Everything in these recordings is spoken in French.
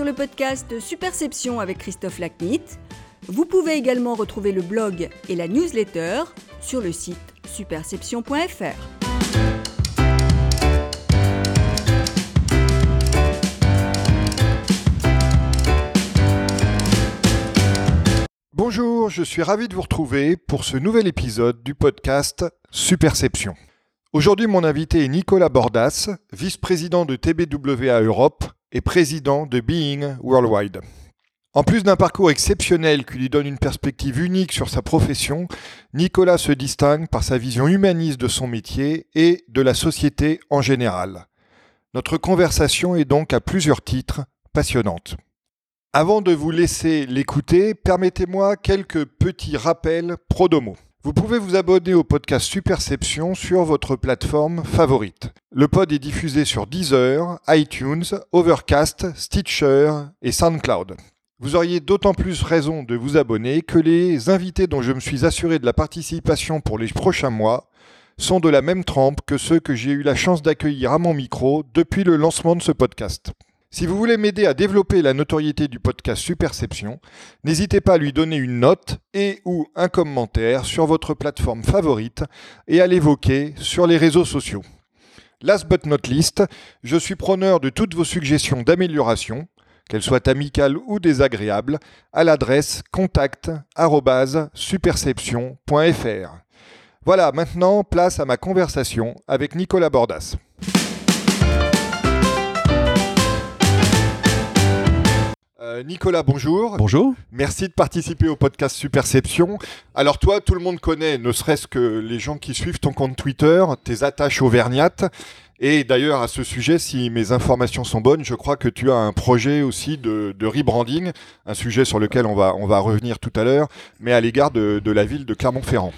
sur le podcast Superception avec Christophe Lacnit. Vous pouvez également retrouver le blog et la newsletter sur le site superception.fr. Bonjour, je suis ravi de vous retrouver pour ce nouvel épisode du podcast Superception. Aujourd'hui, mon invité est Nicolas Bordas, vice-président de TBWA Europe et président de Being Worldwide. En plus d'un parcours exceptionnel qui lui donne une perspective unique sur sa profession, Nicolas se distingue par sa vision humaniste de son métier et de la société en général. Notre conversation est donc à plusieurs titres passionnante. Avant de vous laisser l'écouter, permettez-moi quelques petits rappels prodomo. Vous pouvez vous abonner au podcast Superception sur votre plateforme favorite. Le pod est diffusé sur Deezer, iTunes, Overcast, Stitcher et SoundCloud. Vous auriez d'autant plus raison de vous abonner que les invités dont je me suis assuré de la participation pour les prochains mois sont de la même trempe que ceux que j'ai eu la chance d'accueillir à mon micro depuis le lancement de ce podcast. Si vous voulez m'aider à développer la notoriété du podcast Superception, n'hésitez pas à lui donner une note et ou un commentaire sur votre plateforme favorite et à l'évoquer sur les réseaux sociaux. Last but not least, je suis preneur de toutes vos suggestions d'amélioration, qu'elles soient amicales ou désagréables, à l'adresse contact@superception.fr. Voilà, maintenant place à ma conversation avec Nicolas Bordas. Euh, Nicolas, bonjour. Bonjour. Merci de participer au podcast Superception. Alors toi, tout le monde connaît, ne serait-ce que les gens qui suivent ton compte Twitter, tes attaches auvergnates. Et d'ailleurs, à ce sujet, si mes informations sont bonnes, je crois que tu as un projet aussi de, de rebranding, un sujet sur lequel on va, on va revenir tout à l'heure, mais à l'égard de, de la ville de Clermont-Ferrand.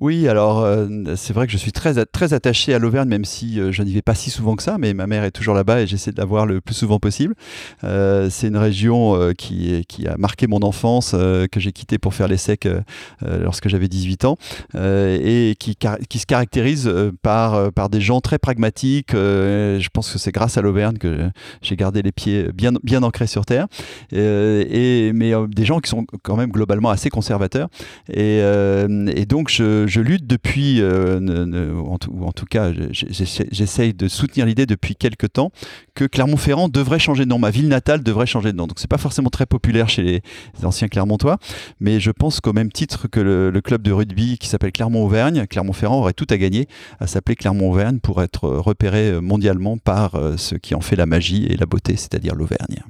Oui, alors euh, c'est vrai que je suis très, très attaché à l'Auvergne, même si euh, je n'y vais pas si souvent que ça, mais ma mère est toujours là-bas et j'essaie de la voir le plus souvent possible. Euh, c'est une région qui, qui a marqué mon enfance, que j'ai quitté pour faire l'ESSEC lorsque j'avais 18 ans, et qui, qui, se caractérise par, par des gens très pragmatiques. je pense que c'est grâce à l'Auvergne que j'ai gardé les pieds bien, bien ancrés sur terre, et, mais des gens qui sont quand même globalement assez conservateurs. Et donc je je lutte depuis, euh, ou, en tout, cas, j'essaye de soutenir l'idée depuis quelques temps que Clermont-Ferrand devrait changer de nom. Ma ville natale devrait changer de nom. Donc c'est pas forcément très populaire chez les, anciens Clermontois, mais je pense qu'au même titre que le, club de rugby qui s'appelle Clermont-Auvergne, Clermont-Ferrand aurait tout à gagner à s'appeler Clermont-Auvergne pour être repéré mondialement par euh, ce qui en fait la magie et la beauté, c'est-à-dire l'Auvergne.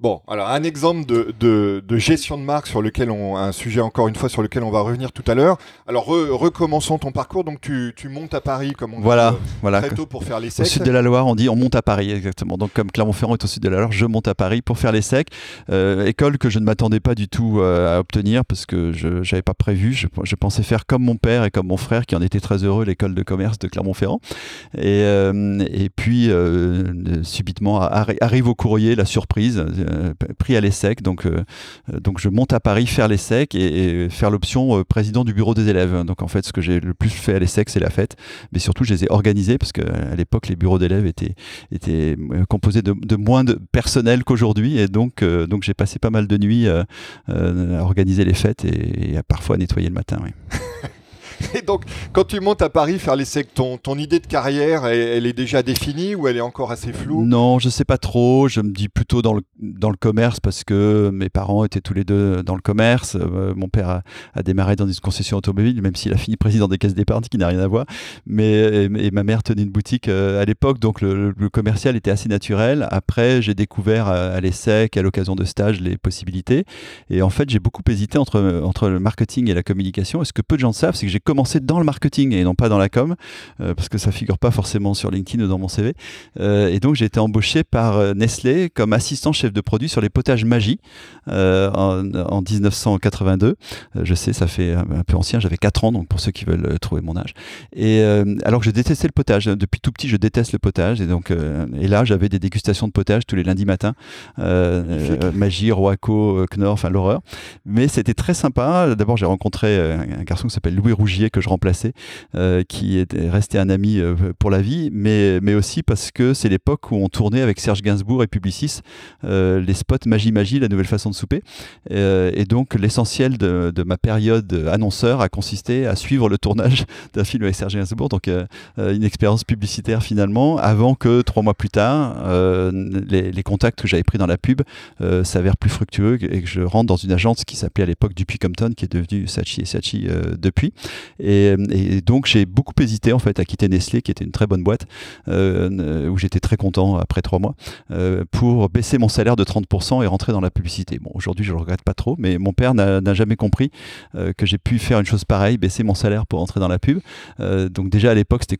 Bon, alors un exemple de, de, de, gestion de marque sur lequel on, un sujet encore une fois sur lequel on va revenir tout à l'heure. Alors recommençons ton parcours. Donc tu, tu, montes à Paris comme on voilà, dit, voilà. très tôt pour faire les secs. Au sud de la Loire, on dit on monte à Paris exactement. Donc comme Clermont-Ferrand est au sud de la Loire, je monte à Paris pour faire les secs. Euh, école que je ne m'attendais pas du tout euh, à obtenir parce que je n'avais pas prévu. Je, je, pensais faire comme mon père et comme mon frère qui en était très heureux l'école de commerce de Clermont-Ferrand. Et, euh, et puis euh, subitement arrive au courrier la surprise pris à l'ESSEC. Donc, euh, donc je monte à Paris faire l'ESSEC et, faire l'option euh, président du bureau des élèves. Donc en fait, ce que j'ai le plus fait à l'ESSEC, c'est la fête. Mais surtout, je les ai organisés parce qu'à l'époque, les bureaux d'élèves étaient, étaient euh, composés de, moins de personnel qu'aujourd'hui. Et donc, donc j'ai passé pas mal de nuits à organiser les fêtes et, à parfois nettoyer le matin. Et donc, quand tu montes à Paris faire l'essai, ton, ton idée de carrière, elle, est déjà définie ou elle est encore assez floue? Non, je sais pas trop. Je me dis plutôt dans le, dans le commerce parce que mes parents étaient tous les deux dans le commerce. Euh, mon père a, démarré dans une concession automobile, même s'il a fini président des caisses d'épargne, qui n'a rien à voir. Mais et, ma mère tenait une boutique euh, à l'époque, donc le, commercial était assez naturel. Après, j'ai découvert à, à l'ESSEC, à l'occasion de stages, les possibilités. Et en fait, j'ai beaucoup hésité entre, entre le marketing et la communication. Et ce que peu de gens savent, c'est que j'ai commencé dans le marketing et non pas dans la com, euh, parce que ça figure pas forcément sur LinkedIn ou dans mon CV. Euh, et donc j'ai été embauché par euh, Nestlé comme assistant chef de produit sur les potages Magie en, en, 1982. je sais, ça fait un peu ancien, j'avais 4 ans, donc pour ceux qui veulent trouver mon âge. Et alors que je détestais le potage, depuis tout petit je déteste le potage, et donc et là j'avais des dégustations de potage tous les lundis matins, Magie, Roaco, Knorr, enfin l'horreur. Mais c'était très sympa. D'abord j'ai rencontré un garçon qui s'appelle Louis Rougier Que je remplaçais, qui était resté un ami pour la vie, mais, mais aussi parce que c'est l'époque où on tournait avec Serge Gainsbourg et Publicis les spots Magie Magie, la nouvelle façon de souper. et donc l'essentiel de, ma période annonceur a consisté à suivre le tournage d'un film avec Serge Gainsbourg, donc une expérience publicitaire finalement, avant que trois mois plus tard, les, contacts que j'avais pris dans la pub s'avèrent plus fructueux et que je rentre dans une agence qui s'appelait à l'époque Dupuis Compton, qui est devenue Sachi et Sachi euh, depuis. Et, donc j'ai beaucoup hésité en fait à quitter Nestlé, qui était une très bonne boîte, euh, où j'étais très content après trois mois, euh, pour baisser mon salaire de 30% et rentrer dans la publicité. Bon, aujourd'hui je le regrette pas trop, mais mon père n'a jamais compris que j'ai pu faire une chose pareille, baisser mon salaire pour rentrer dans la pub. donc déjà à l'époque c'était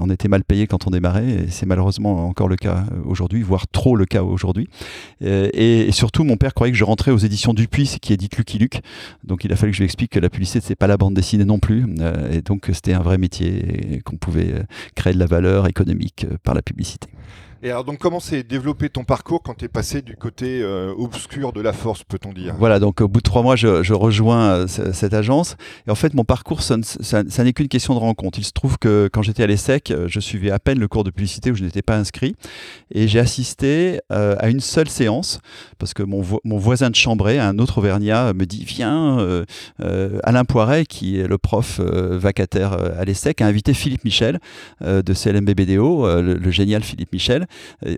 on était mal payé quand on démarrait, et c'est malheureusement encore le cas aujourd'hui, voire trop le cas aujourd'hui. et, surtout mon père croyait que je rentrais aux éditions Dupuis, qui édite Lucky Luke. Donc il a fallu que je lui explique que la publicité, c'est pas bande dessinée non plus. Euh, et donc c'était un vrai métier et qu'on pouvait euh, créer de la valeur économique euh, par la publicité. Et alors, donc, comment s'est développé ton parcours quand tu es passé du côté euh, obscur de la force, peut-on dire? Voilà, donc au bout de trois mois, je, rejoins euh, cette agence. Et en fait, mon parcours, ça, n'est qu'une question de rencontre. Il se trouve que quand j'étais à l'ESSEC, euh, je suivais à peine le cours de publicité où je n'étais pas inscrit. Et j'ai assisté à une seule séance, parce que mon, voisin de Chambray, un autre Auvergnat, me dit Viens, Alain Poiret, qui est le prof vacataire à l'ESSEC, a invité Philippe Michel de CLMBBDO, le, le génial Philippe Michel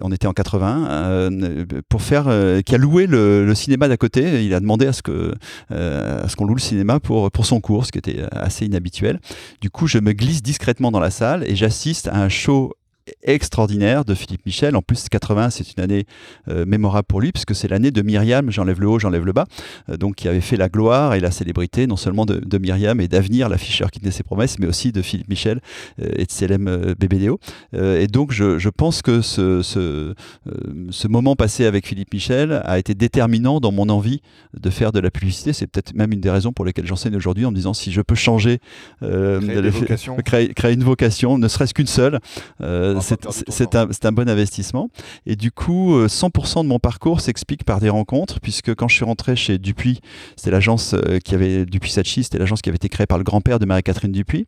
on était en 80, euh, pour faire, euh, qui a loué le, cinéma d'à côté. Il a demandé à ce que, euh, à ce qu'on loue le cinéma pour pour son cours, ce qui était assez inhabituel. Du coup, je me glisse discrètement dans la salle et j'assiste à un show extraordinaire de Philippe Michel. En plus, 80, c'est une année euh, mémorable pour lui, puisque c'est l'année de Myriam, j'enlève le haut, j'enlève le bas, euh, donc qui avait fait la gloire et la célébrité, non seulement de, Myriam et d'Avenir, l'afficheur qui tenait ses promesses, mais aussi de Philippe Michel euh, et de CLM BBDO. et donc, je, pense que ce, ce, ce, moment passé avec Philippe Michel a été déterminant dans mon envie de faire de la publicité. C'est peut-être même une des raisons pour lesquelles j'enseigne aujourd'hui en me disant si je peux changer, créer, créer, une vocation, ne serait-ce qu'une seule, c'est un, un, bon investissement. Et du coup, 100% euh, de mon parcours s'explique par des rencontres, puisque quand je suis rentré chez Dupuis, c'était l'agence euh, qui avait, Dupuis Sachi, c'était l'agence qui avait été créée par le grand-père de Marie-Catherine Dupuis.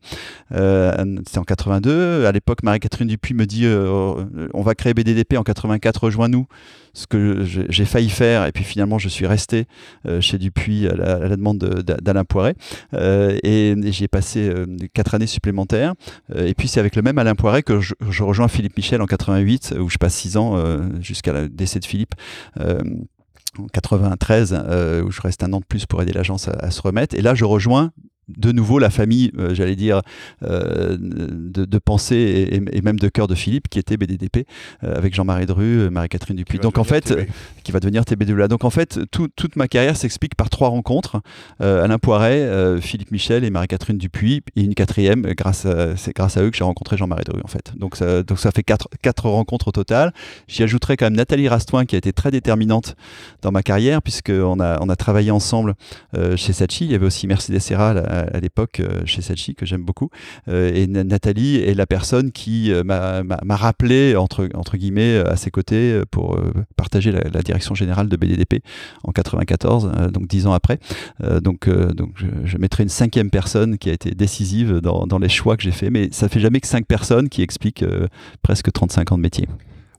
Euh, c'était en 82. À l'époque, Marie-Catherine Dupuis me dit on va créer BDDP en 84, rejoins-nous ce que j'ai failli faire, et puis finalement je suis resté euh, chez Dupuis à la, demande d'Alain Poiret, euh, et, j'y ai passé euh, quatre années supplémentaires, et puis c'est avec le même Alain Poiret que je, rejoins Philippe Michel en 88, où je passe six ans jusqu'à le décès de Philippe en 93, où je reste un an de plus pour aider l'agence à, se remettre. Et là, je rejoins de nouveau la famille, euh, j'allais dire, euh, de, pensée et, même de cœur de Philippe, qui était BDDP, euh, avec Jean-Marie Dru, Marie-Catherine Dupuis. Donc en fait, qui va devenir TBDA. Donc en fait, toute ma carrière s'explique par trois rencontres Alain Poiret, Philippe Michel et Marie-Catherine Dupuis, et une quatrième, grâce c'est grâce à eux que j'ai rencontré Jean-Marie Dru, en fait. Donc ça, donc ça fait quatre, quatre rencontres au total. J'y ajouterai quand même Nathalie Rastoin, qui a été très déterminante dans ma carrière, puisqu'on a, on a travaillé ensemble chez Sachi. Il y avait aussi Mercedes Serra, à, l'époque euh, chez Sachi, que j'aime beaucoup. Euh, et Nathalie est la personne qui euh, m'a rappelé, entre, guillemets, à ses côtés pour partager la, direction générale de BDDP en 94, donc dix ans après. donc donc je, je, mettrai une cinquième personne qui a été décisive dans, les choix que j'ai faits, mais ça fait jamais que cinq personnes qui expliquent presque 35 ans de métier.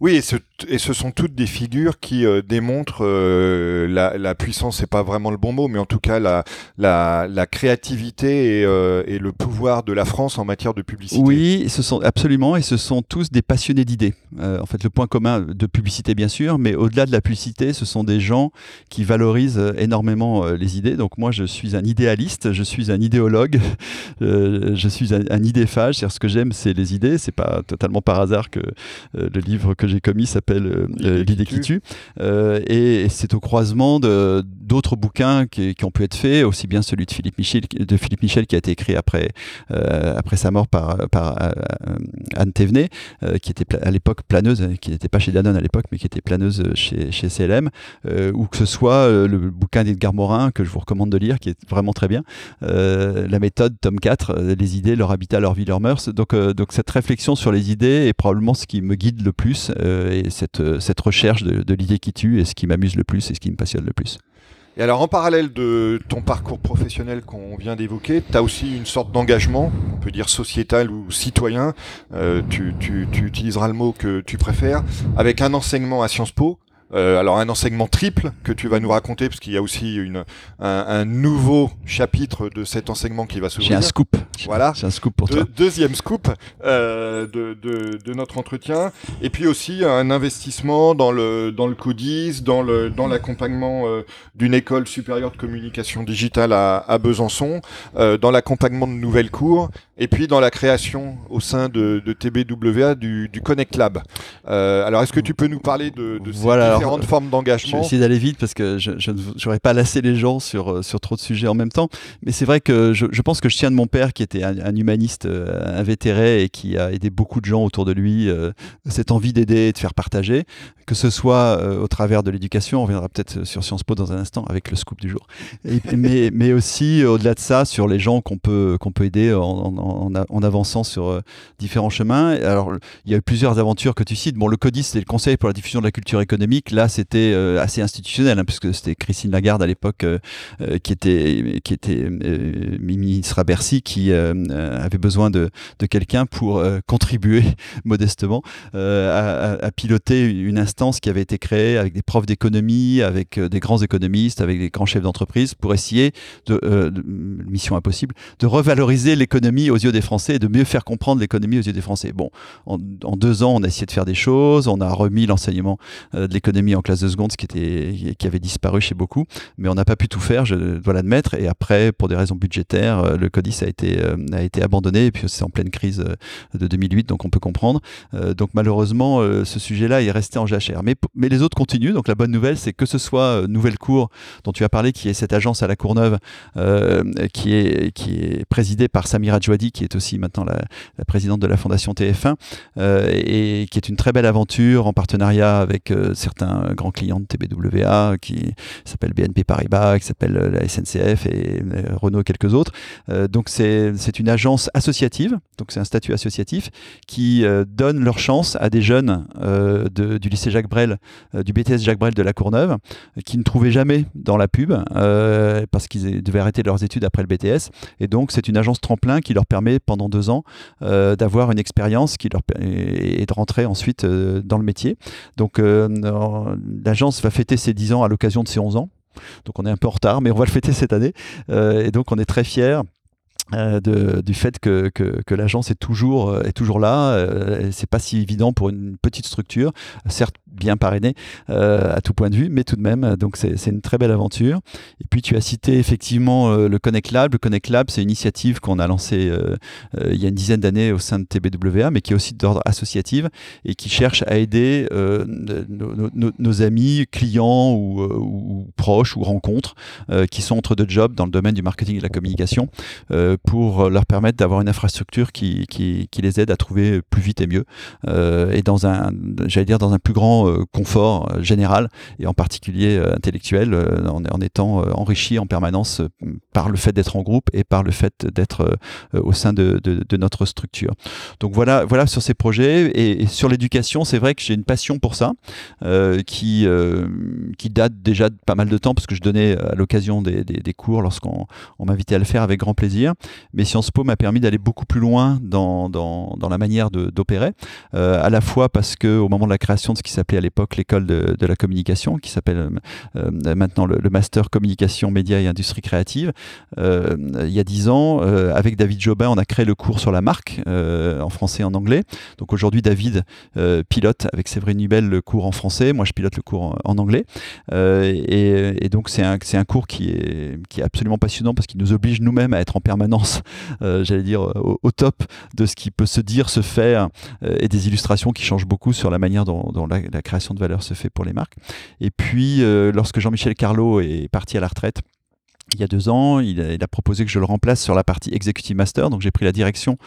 Oui, et et ce, sont toutes des figures qui euh, démontrent euh, la, la, puissance, c'est pas vraiment le bon mot, mais en tout cas la, créativité et, euh, et, le pouvoir de la France en matière de publicité. Oui, ce sont absolument, et ce sont tous des passionnés d'idées. en fait, le point commun de publicité, bien sûr, mais au-delà de la publicité, ce sont des gens qui valorisent énormément les idées. Donc moi, je suis un idéaliste, je suis un idéologue, je suis un, un idéphage. C'est-à-dire, ce que j'aime, c'est les idées. C'est pas totalement par hasard que le livre que j'ai commis s'appelle euh, euh, L'idée qui tue. Euh, et, c'est au croisement d'autres bouquins qui, ont pu être faits, aussi bien celui de Philippe Michel, de Philippe Michel qui a été écrit après, après sa mort par, par Anne Thévenet, qui était à l'époque planeuse, qui n'était pas chez Danone à l'époque, mais qui était planeuse chez, chez CLM, ou que ce soit le bouquin d'Edgar Morin, que je vous recommande de lire, qui est vraiment très bien, La méthode, tome 4, Les idées, leur habitat, leur vie, leur mœurs. Donc, donc cette réflexion sur les idées est probablement ce qui me guide le plus euh, et cette, cette recherche de, l'idée qui tue est ce qui m'amuse le plus et ce qui me passionne le plus. Et alors, en parallèle de ton parcours professionnel qu'on vient d'évoquer, tu as aussi une sorte d'engagement, on peut dire sociétal ou citoyen, euh, tu, tu utiliseras le mot que tu préfères, avec un enseignement à Sciences Po, euh, alors un enseignement triple que tu vas nous raconter parce qu'il y a aussi une, un, nouveau chapitre de cet enseignement qui va s'ouvrir. J'ai un scoop. Voilà. J'ai un scoop pour toi. Deuxième scoop euh, de, de, de, notre entretien. Et puis aussi un investissement dans le dans le CODIS, dans le dans l'accompagnement euh, d'une école supérieure de communication digitale à, à Besançon, euh, dans l'accompagnement de nouvelles cours, et puis dans la création au sein de, de TBWA du, du Connect Lab. alors est-ce que tu peux nous parler de, de voilà, différentes formes d'engagement. Je vais essayer d'aller vite parce que je n'aurais pas lassé les gens sur, euh, sur trop de sujets en même temps. Mais c'est vrai que je, je, pense que je tiens de mon père qui était un, humaniste euh, invétéré et qui a aidé beaucoup de gens autour de lui, euh, cette envie d'aider et de faire partager, que ce soit au travers de l'éducation, on reviendra peut-être sur Sciences Po dans un instant avec le scoop du jour, mais, mais aussi au-delà de ça sur les gens qu'on peut, qu'on peut aider en, en, en, avançant sur différents chemins. Alors il y a eu plusieurs aventures que tu cites. Bon, le CODIS, c'est le Conseil pour la diffusion de la culture économique Là, c'était euh, assez institutionnel, hein, puisque c'était Christine Lagarde à l'époque euh, euh, qui était, qui était ministre à Bercy, qui avait besoin de, de quelqu'un pour contribuer modestement à, piloter une instance qui avait été créée avec des profs d'économie, avec des grands économistes, avec des grands chefs d'entreprise, pour essayer de, mission impossible, de revaloriser l'économie aux yeux des Français et de mieux faire comprendre l'économie aux yeux des Français. Bon, en, en, deux ans, on a essayé de faire des choses, on a remis l'enseignement de l'économie en classe de seconde, ce qui, était, qui avait disparu chez beaucoup, mais on n'a pas pu tout faire, je dois l'admettre. Et après, pour des raisons budgétaires, euh, le CODIS a été, euh, a été abandonné, et puis c'est en pleine crise euh, de 2008, donc on peut comprendre. donc malheureusement, ce sujet-là est resté en jachère. Mais, mais les autres continuent, donc la bonne nouvelle, c'est que ce soit Nouvelle Cour, dont tu as parlé, qui est cette agence à la Courneuve, qui, est, qui est présidée par Samira Djouadi, qui est aussi maintenant la, présidente de la Fondation TF1, et qui est une très belle aventure en partenariat avec certains un grand client de TBWA qui s'appelle BNP Paribas, qui s'appelle euh, la SNCF et euh, Renault, quelques autres. Euh, donc c'est une agence associative, donc c'est un statut associatif qui donne leur chance à des jeunes du lycée Jacques Brel, du BTS Jacques Brel de la Courneuve, qui ne trouvaient jamais dans la pub parce qu'ils devaient arrêter leurs études après le BTS. Et donc c'est une agence tremplin qui leur permet pendant deux ans d'avoir une expérience qui leur et de rentrer ensuite dans le métier. Donc l'agence va fêter ses 10 ans à l'occasion de ses 11 ans. Donc on est un peu en retard, mais on va le fêter cette année. Euh, et donc on est très fiers. Euh, du fait que, que, l'agence est toujours, euh, est toujours là. c'est pas si évident pour une petite structure, certes bien parrainé euh, à tout point de vue, mais tout de même, donc c'est une très belle aventure. Et puis tu as cité effectivement euh, le Connect Lab. Le Connect Lab, c'est une initiative qu'on a lancée euh, il y a une dizaine d'années au sein de TBWA, mais qui est aussi d'ordre associatif et qui cherche à aider nos, amis, clients ou, proches ou rencontres qui sont entre deux jobs dans le domaine du marketing et de la communication pour leur permettre d'avoir une infrastructure qui, qui, qui, les aide à trouver plus vite et mieux et dans un, j'allais dire, dans un plus grand euh, confort euh, général et en particulier euh, intellectuel en, en, étant enrichi en permanence par le fait d'être en groupe et par le fait d'être au sein de, de, de, notre structure. Donc voilà, voilà sur ces projets et, sur l'éducation, c'est vrai que j'ai une passion pour ça qui, qui date déjà de pas mal de temps parce que je donnais à l'occasion des, des, des, cours lorsqu'on on, m'invitait à le faire avec grand plaisir. Mais Sciences Po m'a permis d'aller beaucoup plus loin dans, dans, la manière d'opérer, à la fois parce que au moment de la création de ce qui s'appelait à l'époque l'école de, de, la communication, qui s'appelle euh, euh, maintenant le, master communication, médias et industrie créative. Euh, il y a dix ans, avec David Jobin, on a créé le cours sur la marque en français et en anglais. Donc aujourd'hui, David pilote avec Séverine Nubel le cours en français. Moi, je pilote le cours en, anglais. Et, et, donc c'est un, un cours qui est, qui est absolument passionnant parce qu'il nous oblige nous-mêmes à être en permanence, j'allais dire, au, top de ce qui peut se dire, se faire, et des illustrations qui changent beaucoup sur la manière dont, la, la, création de valeur se fait pour les marques. Et puis, euh, lorsque Jean-Michel Carlo est parti à la retraite, il y a deux ans, il a, proposé que je le remplace sur la partie Executive Master. Donc j'ai pris la direction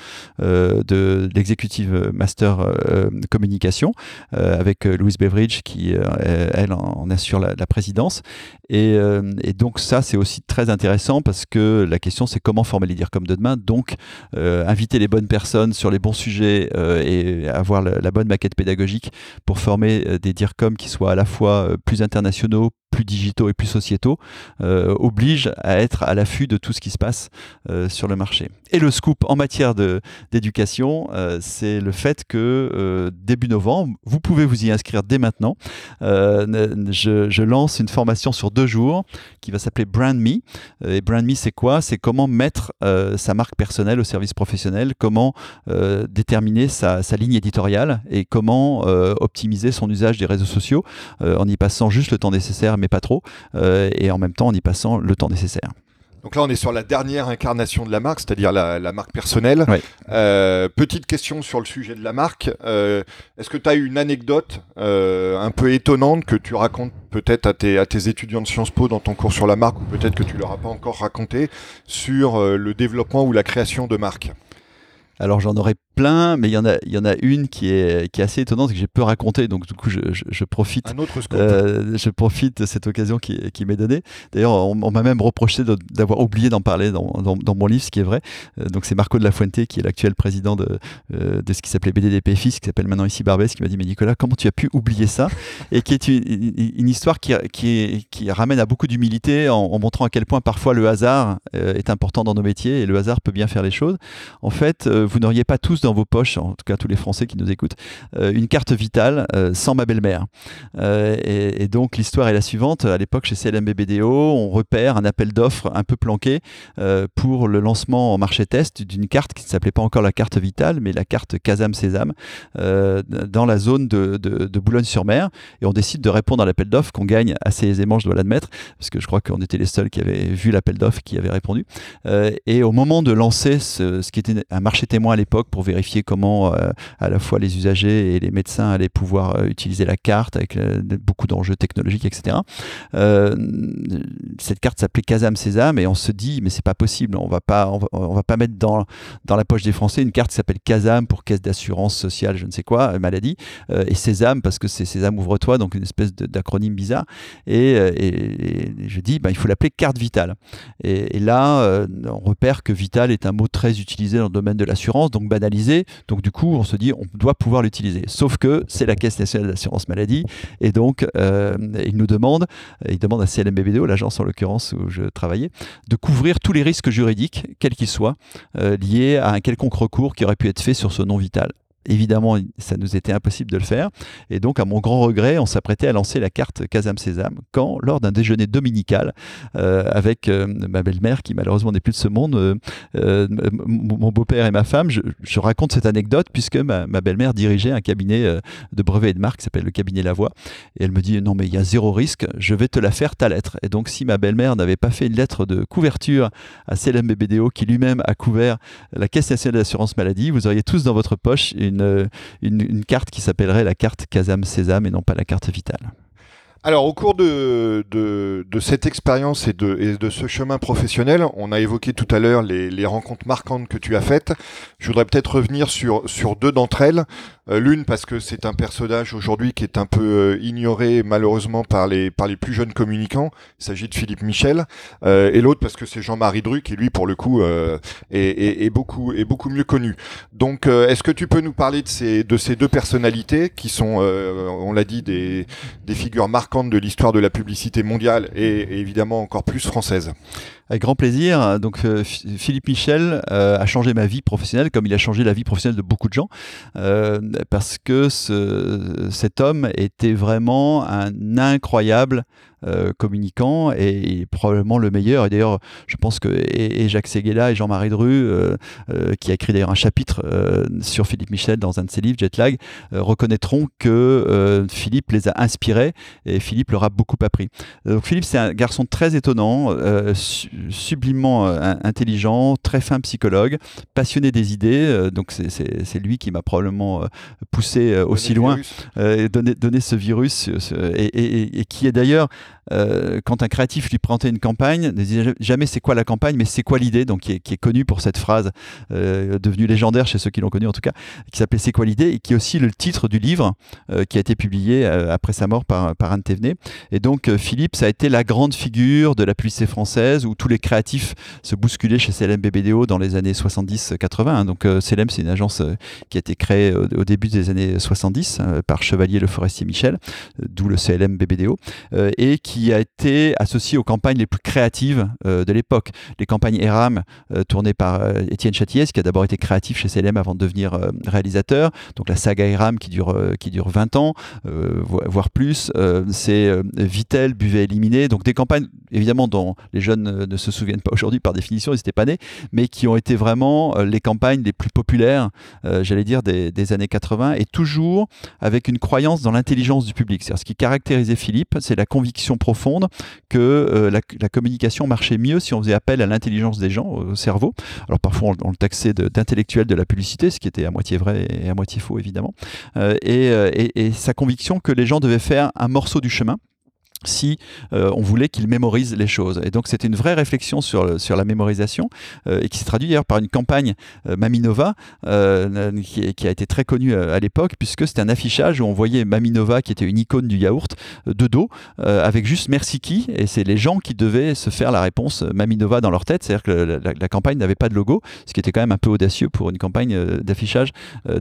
euh, de l'Executive Master euh, Communication euh, avec Louise Beveridge qui, elle, en, assure la, présidence. Et, donc ça, c'est aussi très intéressant parce que la question, c'est comment former les comme de demain. Donc inviter les bonnes personnes sur les bons sujets et avoir la, la, bonne maquette pédagogique pour former des DIRCOM qui soient à la fois plus internationaux, plus digitaux et plus sociétaux oblige à être à l'affût de tout ce qui se passe sur le marché. Et le scoop en matière d'éducation, c'est le fait que début novembre, vous pouvez vous y inscrire dès maintenant. Je, lance une formation sur deux jours qui va s'appeler Brand Me. Et Brand Me, c'est quoi? C'est comment mettre sa marque personnelle au service professionnel, comment déterminer sa, sa ligne éditoriale et comment euh, optimiser son usage des réseaux sociaux euh, en y passant juste le temps nécessaire, mais pas trop, euh, et en même temps en y passant le temps nécessaire. Donc là, on est sur la dernière incarnation de la marque, c'est-à-dire la, marque personnelle. petite question sur le sujet de la marque. Est-ce que tu as une anecdote un peu étonnante que tu racontes peut-être à tes, à tes étudiants de Sciences Po dans ton cours sur la marque, ou peut-être que tu leur as pas encore raconté, sur le développement ou la création de marques alors j'en aurais plein, mais il y en a, il y en a une qui est, qui est assez étonnante que j'ai peu raconter, donc du coup je, je, profite. Un autre euh, je profite de cette occasion qui, qui m'est donnée. D'ailleurs, on, m'a même reproché d'avoir oublié d'en parler dans, dans, dans, mon livre, ce qui est vrai. Euh, donc c'est Marco de la Fuente qui est l'actuel président de, euh, de ce qui s'appelait BDDPFI, ce qui s'appelle maintenant ici Barbès, qui m'a dit mais Nicolas, comment tu as pu oublier ça? Et qui est une, une, histoire qui, qui, qui, ramène à beaucoup d'humilité en, en, montrant à quel point parfois le hasard est important dans nos métiers et le hasard peut bien faire les choses. En fait, vous n'auriez pas tous dans vos poches, en tout cas tous les Français qui nous écoutent, euh, une carte vitale euh, sans ma belle-mère. Euh, et, donc l'histoire est la suivante. À l'époque, chez CLMBBDO, on repère un appel d'offres un peu planqué pour le lancement en marché test d'une carte qui ne s'appelait pas encore la carte vitale, mais la carte Casam Sésame, dans la zone de, Boulogne-sur-Mer. Et on décide de répondre à l'appel d'offres qu'on gagne assez aisément, je dois l'admettre, parce que je crois qu'on était les seuls qui avaient vu l'appel d'offres qui avaient répondu. et au moment de lancer ce, ce qui était un marché témoin à l'époque pour vérifier comment euh, à la fois les usagers et les médecins allaient pouvoir euh, utiliser la carte avec euh, beaucoup d'enjeux technologiques, etc. cette carte s'appelait Casam Sésame et on se dit mais c'est pas possible, on va pas, on va, pas mettre dans, dans la poche des Français une carte qui s'appelle Casam pour caisse d'assurance sociale, je ne sais quoi, maladie, et Sésame parce que c'est Sésame ouvre-toi, donc une espèce d'acronyme bizarre. Et, je dis bah, il faut l'appeler carte vitale. Et, et là, on repère que vital est un mot très utilisé dans le domaine de l'assurance, donc banalisé. Donc du coup, on se dit, on doit pouvoir l'utiliser. Sauf que c'est la Caisse nationale d'assurance maladie, et donc euh, il nous demande, il demande à CLMBBDO, l'agence en l'occurrence où je travaillais, de couvrir tous les risques juridiques, quels qu'ils soient, euh, liés à un quelconque recours qui aurait pu être fait sur ce nom vital. Évidemment, ça nous était impossible de le faire. Et donc, à mon grand regret, on s'apprêtait à lancer la carte Casam Sésame quand, lors d'un déjeuner dominical euh, avec euh, ma belle-mère, qui malheureusement n'est plus de ce monde, euh, mon beau-père et ma femme, je, raconte cette anecdote puisque ma, belle-mère dirigeait un cabinet de brevets et de marque qui s'appelle le cabinet Lavoie. Et elle me dit Non, mais il y a zéro risque, je vais te la faire ta lettre. Et donc, si ma belle-mère n'avait pas fait une lettre de couverture à CLMBBDO, qui lui-même a couvert la Caisse nationale d'assurance maladie, vous auriez tous dans votre poche une une, carte qui s'appellerait la carte Casam Sésame et non pas la carte Vitale. Alors, au cours de, de, cette expérience et de, de, ce chemin professionnel, on a évoqué tout à l'heure les, les, rencontres marquantes que tu as faites. Je voudrais peut-être revenir sur, sur deux d'entre elles. Euh, l'une parce que c'est un personnage aujourd'hui qui est un peu euh, ignoré malheureusement par les, par les plus jeunes communicants. Il s'agit de Philippe Michel. Euh, et l'autre parce que c'est Jean-Marie Dru qui lui pour le coup est, beaucoup, est beaucoup mieux connu. Donc est-ce que tu peux nous parler de ces, de ces deux personnalités qui sont, on l'a dit, des, des figures marquantes de l'histoire de la publicité mondiale et, et évidemment encore plus française? Avec grand plaisir. Donc euh, Philippe Michel euh, a changé ma vie professionnelle comme il a changé la vie professionnelle de beaucoup de gens euh, parce que ce, cet homme était vraiment un incroyable euh, communicant et, probablement le meilleur. Et d'ailleurs, je pense que et, Jacques Seguela et Jean-Marie Dru, euh, euh, qui a écrit d'ailleurs un chapitre sur Philippe Michel dans un de ses livres, Jetlag, reconnaîtront que Philippe les a inspirés et Philippe leur a beaucoup appris. Donc Philippe, c'est un garçon très étonnant, sublimement intelligent, très fin psychologue, passionné des idées. donc c'est lui qui m'a probablement poussé aussi loin, et donné, donné, ce virus, et, et qui est d'ailleurs euh, quand un créatif lui présentait une campagne, ne disait jamais c'est quoi la campagne, mais c'est quoi l'idée, donc qui est, qui est, connu pour cette phrase euh, devenue légendaire chez ceux qui l'ont connu en tout cas, qui s'appelait C'est quoi l'idée et qui est aussi le titre du livre euh, qui a été publié après sa mort par, Anne Thévenet. Et donc Philippe, ça a été la grande figure de la publicité française où tous les créatifs se bousculaient chez CLM BBDO dans les années 70-80. Hein. Donc CLM, c'est une agence qui a été créée au, début des années 70 par Chevalier Le Forestier Michel, d'où le CLM BBDO. et qui a été associé aux campagnes les plus créatives de l'époque. Les campagnes ERAM tournées par Étienne Châtillès, qui a d'abord été créatif chez CLM avant de devenir réalisateur. Donc la saga ERAM qui dure, qui dure 20 ans, voire plus. C'est Vitel, Buvet éliminé. Donc des campagnes, évidemment, dont les jeunes ne se souviennent pas aujourd'hui par définition, ils n'étaient pas nés, mais qui ont été vraiment les campagnes les plus populaires, j'allais dire, des, des années 80, et toujours avec une croyance dans l'intelligence du public. C'est-à-dire ce qui caractérisait Philippe, c'est la conviction profonde que euh, la, communication marchait mieux si on faisait appel à l'intelligence des gens, au cerveau. Alors parfois on, le taxait d'intellectuel de, la publicité, ce qui était à moitié vrai et à moitié faux évidemment. Euh, euh, et sa conviction que les gens devaient faire un morceau du chemin si euh, on voulait qu'il mémorise les choses. Et donc c'était une vraie réflexion sur, sur la mémorisation euh, et qui s'est traduite d'ailleurs par une campagne euh, Maminova qui, a été très connue à l'époque puisque c'était un affichage où on voyait Maminova qui était une icône du yaourt de dos avec juste merci qui et c'est les gens qui devaient se faire la réponse Maminova dans leur tête, c'est-à-dire que la, la campagne n'avait pas de logo, ce qui était quand même un peu audacieux pour une campagne d'affichage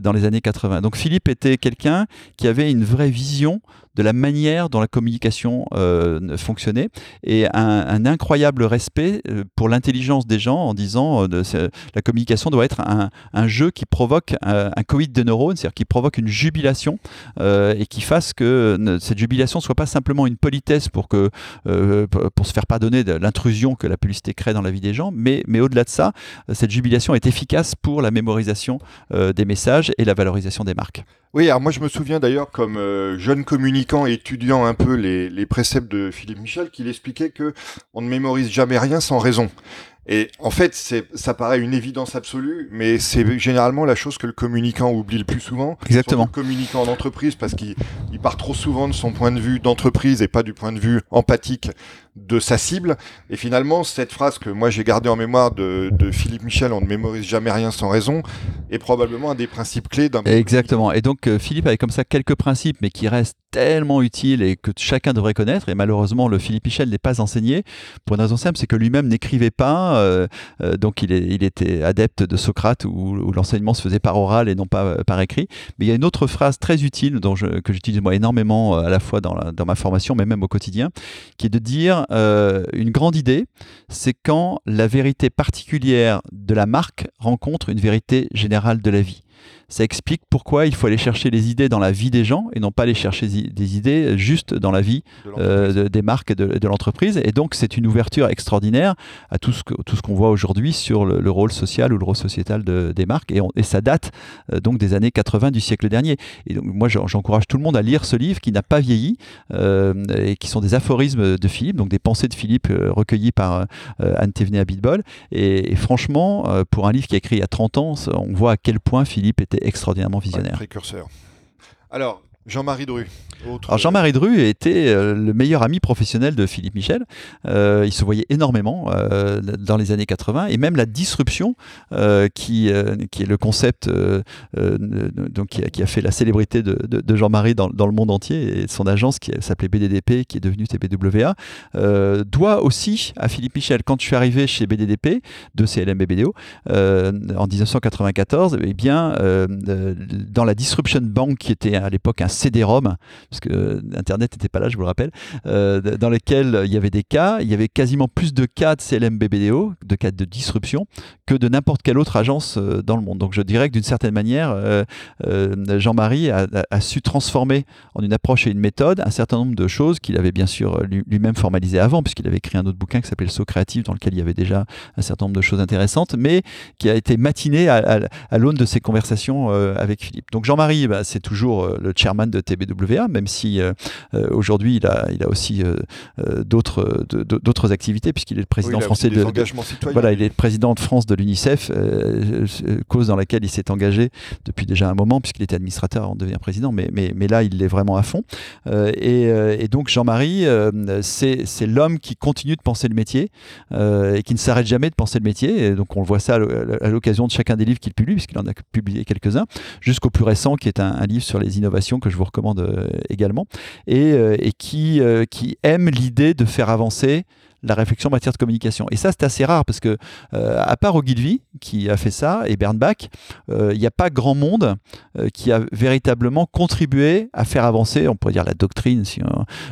dans les années 80. Donc Philippe était quelqu'un qui avait une vraie vision de la manière dont la communication euh, fonctionnait et un, incroyable respect euh, pour l'intelligence des gens en disant euh, la communication doit être un, jeu qui provoque un, Covid de neurones, c'est-à-dire qui provoque une jubilation et qui fasse que cette jubilation ne soit pas simplement une politesse pour, que, pour se faire pardonner de l'intrusion que la publicité crée dans la vie des gens, mais, mais au-delà de ça, cette jubilation est efficace pour la mémorisation des messages et la valorisation des marques. Oui, alors moi je me souviens d'ailleurs comme jeune communicant et étudiant un peu les, les préceptes de Philippe Michel qu'il expliquait que on ne mémorise jamais rien sans raison. Et en fait, c'est, ça paraît une évidence absolue, mais c'est généralement la chose que le communicant oublie le plus souvent. Exactement. Le communicant d'entreprise, parce qu'il il part trop souvent de son point de vue d'entreprise et pas du point de vue empathique de sa cible. Et finalement, cette phrase que moi j'ai gardée en mémoire de, Philippe Michel, on ne mémorise jamais rien sans raison, est probablement un des principes clés d'un. Exactement. Et donc euh, Philippe avait comme ça quelques principes, mais qui restent tellement utiles et que chacun devrait connaître. Et malheureusement, le Philippe Michel n'est pas enseigné pour une raison simple, c'est que lui-même n'écrivait pas. Euh, euh, donc il, est, il, était adepte de Socrate où, l'enseignement se faisait par oral et non pas par écrit. Mais il y a une autre phrase très utile dont je, que j'utilise moi énormément à la fois dans, dans ma formation, mais même au quotidien, qui est de dire euh, une grande idée, c'est quand la vérité particulière de la marque rencontre une vérité générale de la vie ça explique pourquoi il faut aller chercher les idées dans la vie des gens et non pas aller chercher des idées juste dans la vie euh, des marques et de, l'entreprise. Et donc, c'est une ouverture extraordinaire à tout ce, qu'on voit aujourd'hui sur le, rôle social ou le rôle sociétal des marques. Et, et ça date euh, donc des années 80 du siècle dernier. Et donc, moi, j'encourage tout le monde à lire ce livre qui n'a pas vieilli euh, et qui sont des aphorismes de Philippe, donc des pensées de Philippe recueillies par Anne Thévenet à Bitbol. Et, et franchement, pour un livre qui a écrit il y a 30 ans, on voit à quel point Philippe était extraordinairement visionnaire. précurseur. Alors, Jean-Marie Dru. Jean-Marie Dru était euh, le meilleur ami professionnel de Philippe Michel. Euh, il se voyait énormément euh, dans les années 80 et même la disruption qui, qui est le concept donc, qui a, fait la célébrité de, Jean-Marie dans, dans, le monde entier et son agence qui s'appelait BDDP qui est devenue TBWA doit aussi à Philippe Michel. Quand je suis arrivé chez BDDP de CLM BDO en 1994, eh bien dans la Disruption Bank qui était à l'époque un CD-ROM, parce que euh, Internet n'était pas là, je vous le rappelle, euh, dans lesquels il y avait des cas, il y avait quasiment plus de cas de CLM BBDO, de cas de disruption, que de n'importe quelle autre agence euh, dans le monde. Donc je dirais que d'une certaine manière, Jean-Marie a, su transformer en une approche et une méthode un certain nombre de choses qu'il avait bien sûr lui-même formalisées avant, puisqu'il avait écrit un autre bouquin qui s'appelait Le saut créatif, dans lequel il y avait déjà un certain nombre de choses intéressantes, mais qui a été matiné à, l'aune de ses conversations avec Philippe. Donc Jean-Marie, bah, c'est toujours le chairman de TBWA, même si euh, euh, aujourd'hui il a, il a aussi euh, d'autres d'autres activités puisqu'il est le président français de, voilà, il est le président de France de l'UNICEF, cause dans laquelle il s'est engagé depuis déjà un moment puisqu'il était administrateur avant de devenir président, mais, mais, mais là il l'est vraiment à fond. Et, et, donc Jean-Marie, c'est l'homme qui continue de penser le métier et qui ne s'arrête jamais de penser le métier. Et donc on le voit ça à l'occasion de chacun des livres qu'il publie, puisqu'il en a publié quelques-uns, jusqu'au plus récent qui est un, un livre sur les innovations que je vous recommande euh, également, et, euh, qui, euh, qui aime l'idée de faire avancer la réflexion en matière de communication. Et ça, c'est assez rare parce que, à part Ogilvy, qui a fait ça, et Bernbach, il n'y a pas grand monde qui a véritablement contribué à faire avancer, on pourrait dire la doctrine, si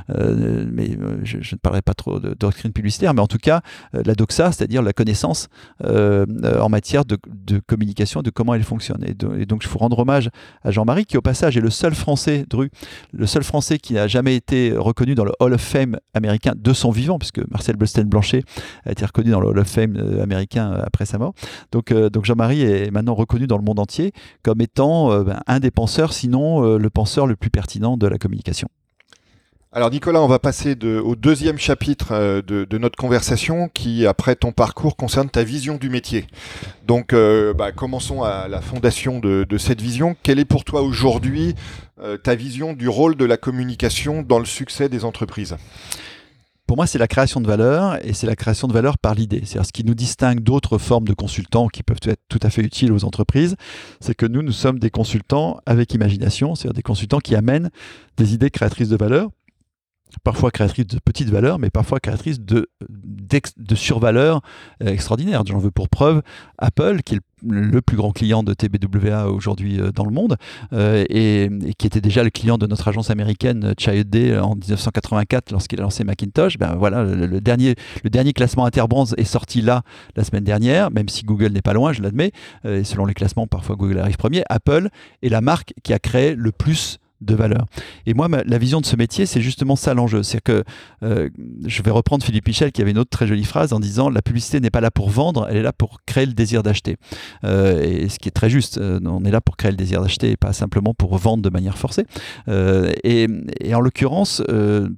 mais je, ne parlerai pas trop de doctrine publicitaire, mais en tout cas, la doxa, c'est-à-dire la connaissance en matière de, de, communication, de comment elle fonctionne. Et, et donc, il faut rendre hommage à Jean-Marie, qui au passage est le seul Français, Dru, le seul Français qui n'a jamais été reconnu dans le Hall of Fame américain de son vivant, puisque Marcel Bleustein-Blanchet a été reconnu dans le Hall of Fame euh, américain euh, après sa mort. Donc, euh, donc Jean-Marie est maintenant reconnu dans le monde entier comme étant ben, un des penseurs, sinon le penseur le plus pertinent de la communication. Alors Nicolas, on va passer au deuxième chapitre de, notre conversation qui, après ton parcours, concerne ta vision du métier. Donc bah, commençons à la fondation de, cette vision. Quelle est pour toi aujourd'hui ta vision du rôle de la communication dans le succès des entreprises? Pour moi, c'est la création de valeur et c'est la création de valeur par l'idée. C'est-à-dire ce qui nous distingue d'autres formes de consultants qui peuvent être tout à fait utiles aux entreprises, c'est que nous, nous sommes des consultants avec imagination, c'est-à-dire des consultants qui amènent des idées créatrices de valeur parfois créatrice de petites valeurs, mais parfois créatrice de, de survaleurs euh, extraordinaires. J'en veux pour preuve Apple, qui est le, plus grand client de TBWA aujourd'hui euh, dans le monde, euh, et, qui était déjà le client de notre agence américaine Child en 1984 lorsqu'il a lancé Macintosh. Ben voilà, le, dernier, classement Interbrands est sorti là la semaine dernière, même si Google n'est pas loin, je l'admets, et selon les classements, parfois Google arrive premier. Apple est la marque qui a créé le plus de valeur. Et moi, la vision de ce métier, c'est justement ça l'enjeu. C'est que euh, je vais reprendre Philippe Michel qui avait une autre très jolie phrase en disant la publicité n'est pas là pour vendre, elle est là pour créer le désir d'acheter. Euh, et ce qui est très juste, euh, on est là pour créer le désir d'acheter et pas simplement pour vendre de manière forcée. Et, en l'occurrence,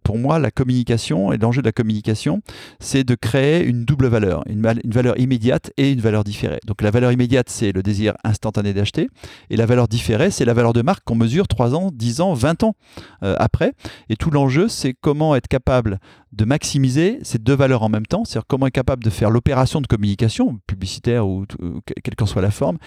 pour moi, la communication et l'enjeu de la communication, c'est de créer une double valeur, une, valeur immédiate et une valeur différée. Donc la valeur immédiate, c'est le désir instantané d'acheter, et la valeur différée, c'est la valeur de marque qu'on mesure 3 ans, 10 ans, 20 ans euh, après. Et tout l'enjeu, c'est comment être capable de maximiser ces deux valeurs en même temps, c'est-à-dire comment être capable de faire l'opération de communication publicitaire ou, quelle qu'en soit la forme,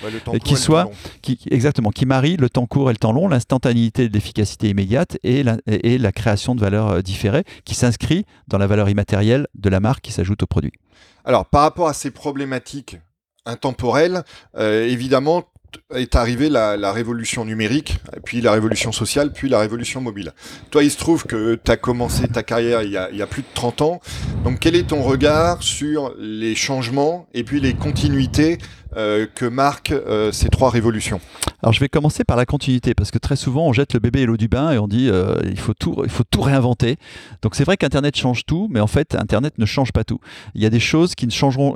qui soit, qui, exactement, qui marie le temps court et le temps long, l'instantanéité de l'efficacité immédiate et la, et la création de valeurs euh, différées, qui s'inscrit dans la valeur immatérielle de la marque qui s'ajoute au produit. Alors, par rapport à ces problématiques intemporelles, euh, évidemment, est arrivée la, révolution numérique, puis la révolution sociale, puis la révolution mobile. Toi, il se trouve que tu as commencé ta carrière il y, a, plus de 30 ans. Donc, quel est ton regard sur les changements et puis les continuités euh, que marquent euh, ces trois révolutions? Alors je vais commencer par la continuité parce que très souvent on jette le bébé et l'eau du bain et on dit euh, il faut tout il faut tout réinventer. Donc c'est vrai qu'internet change tout, mais en fait internet ne change pas tout. Il y a des choses qui ne changeront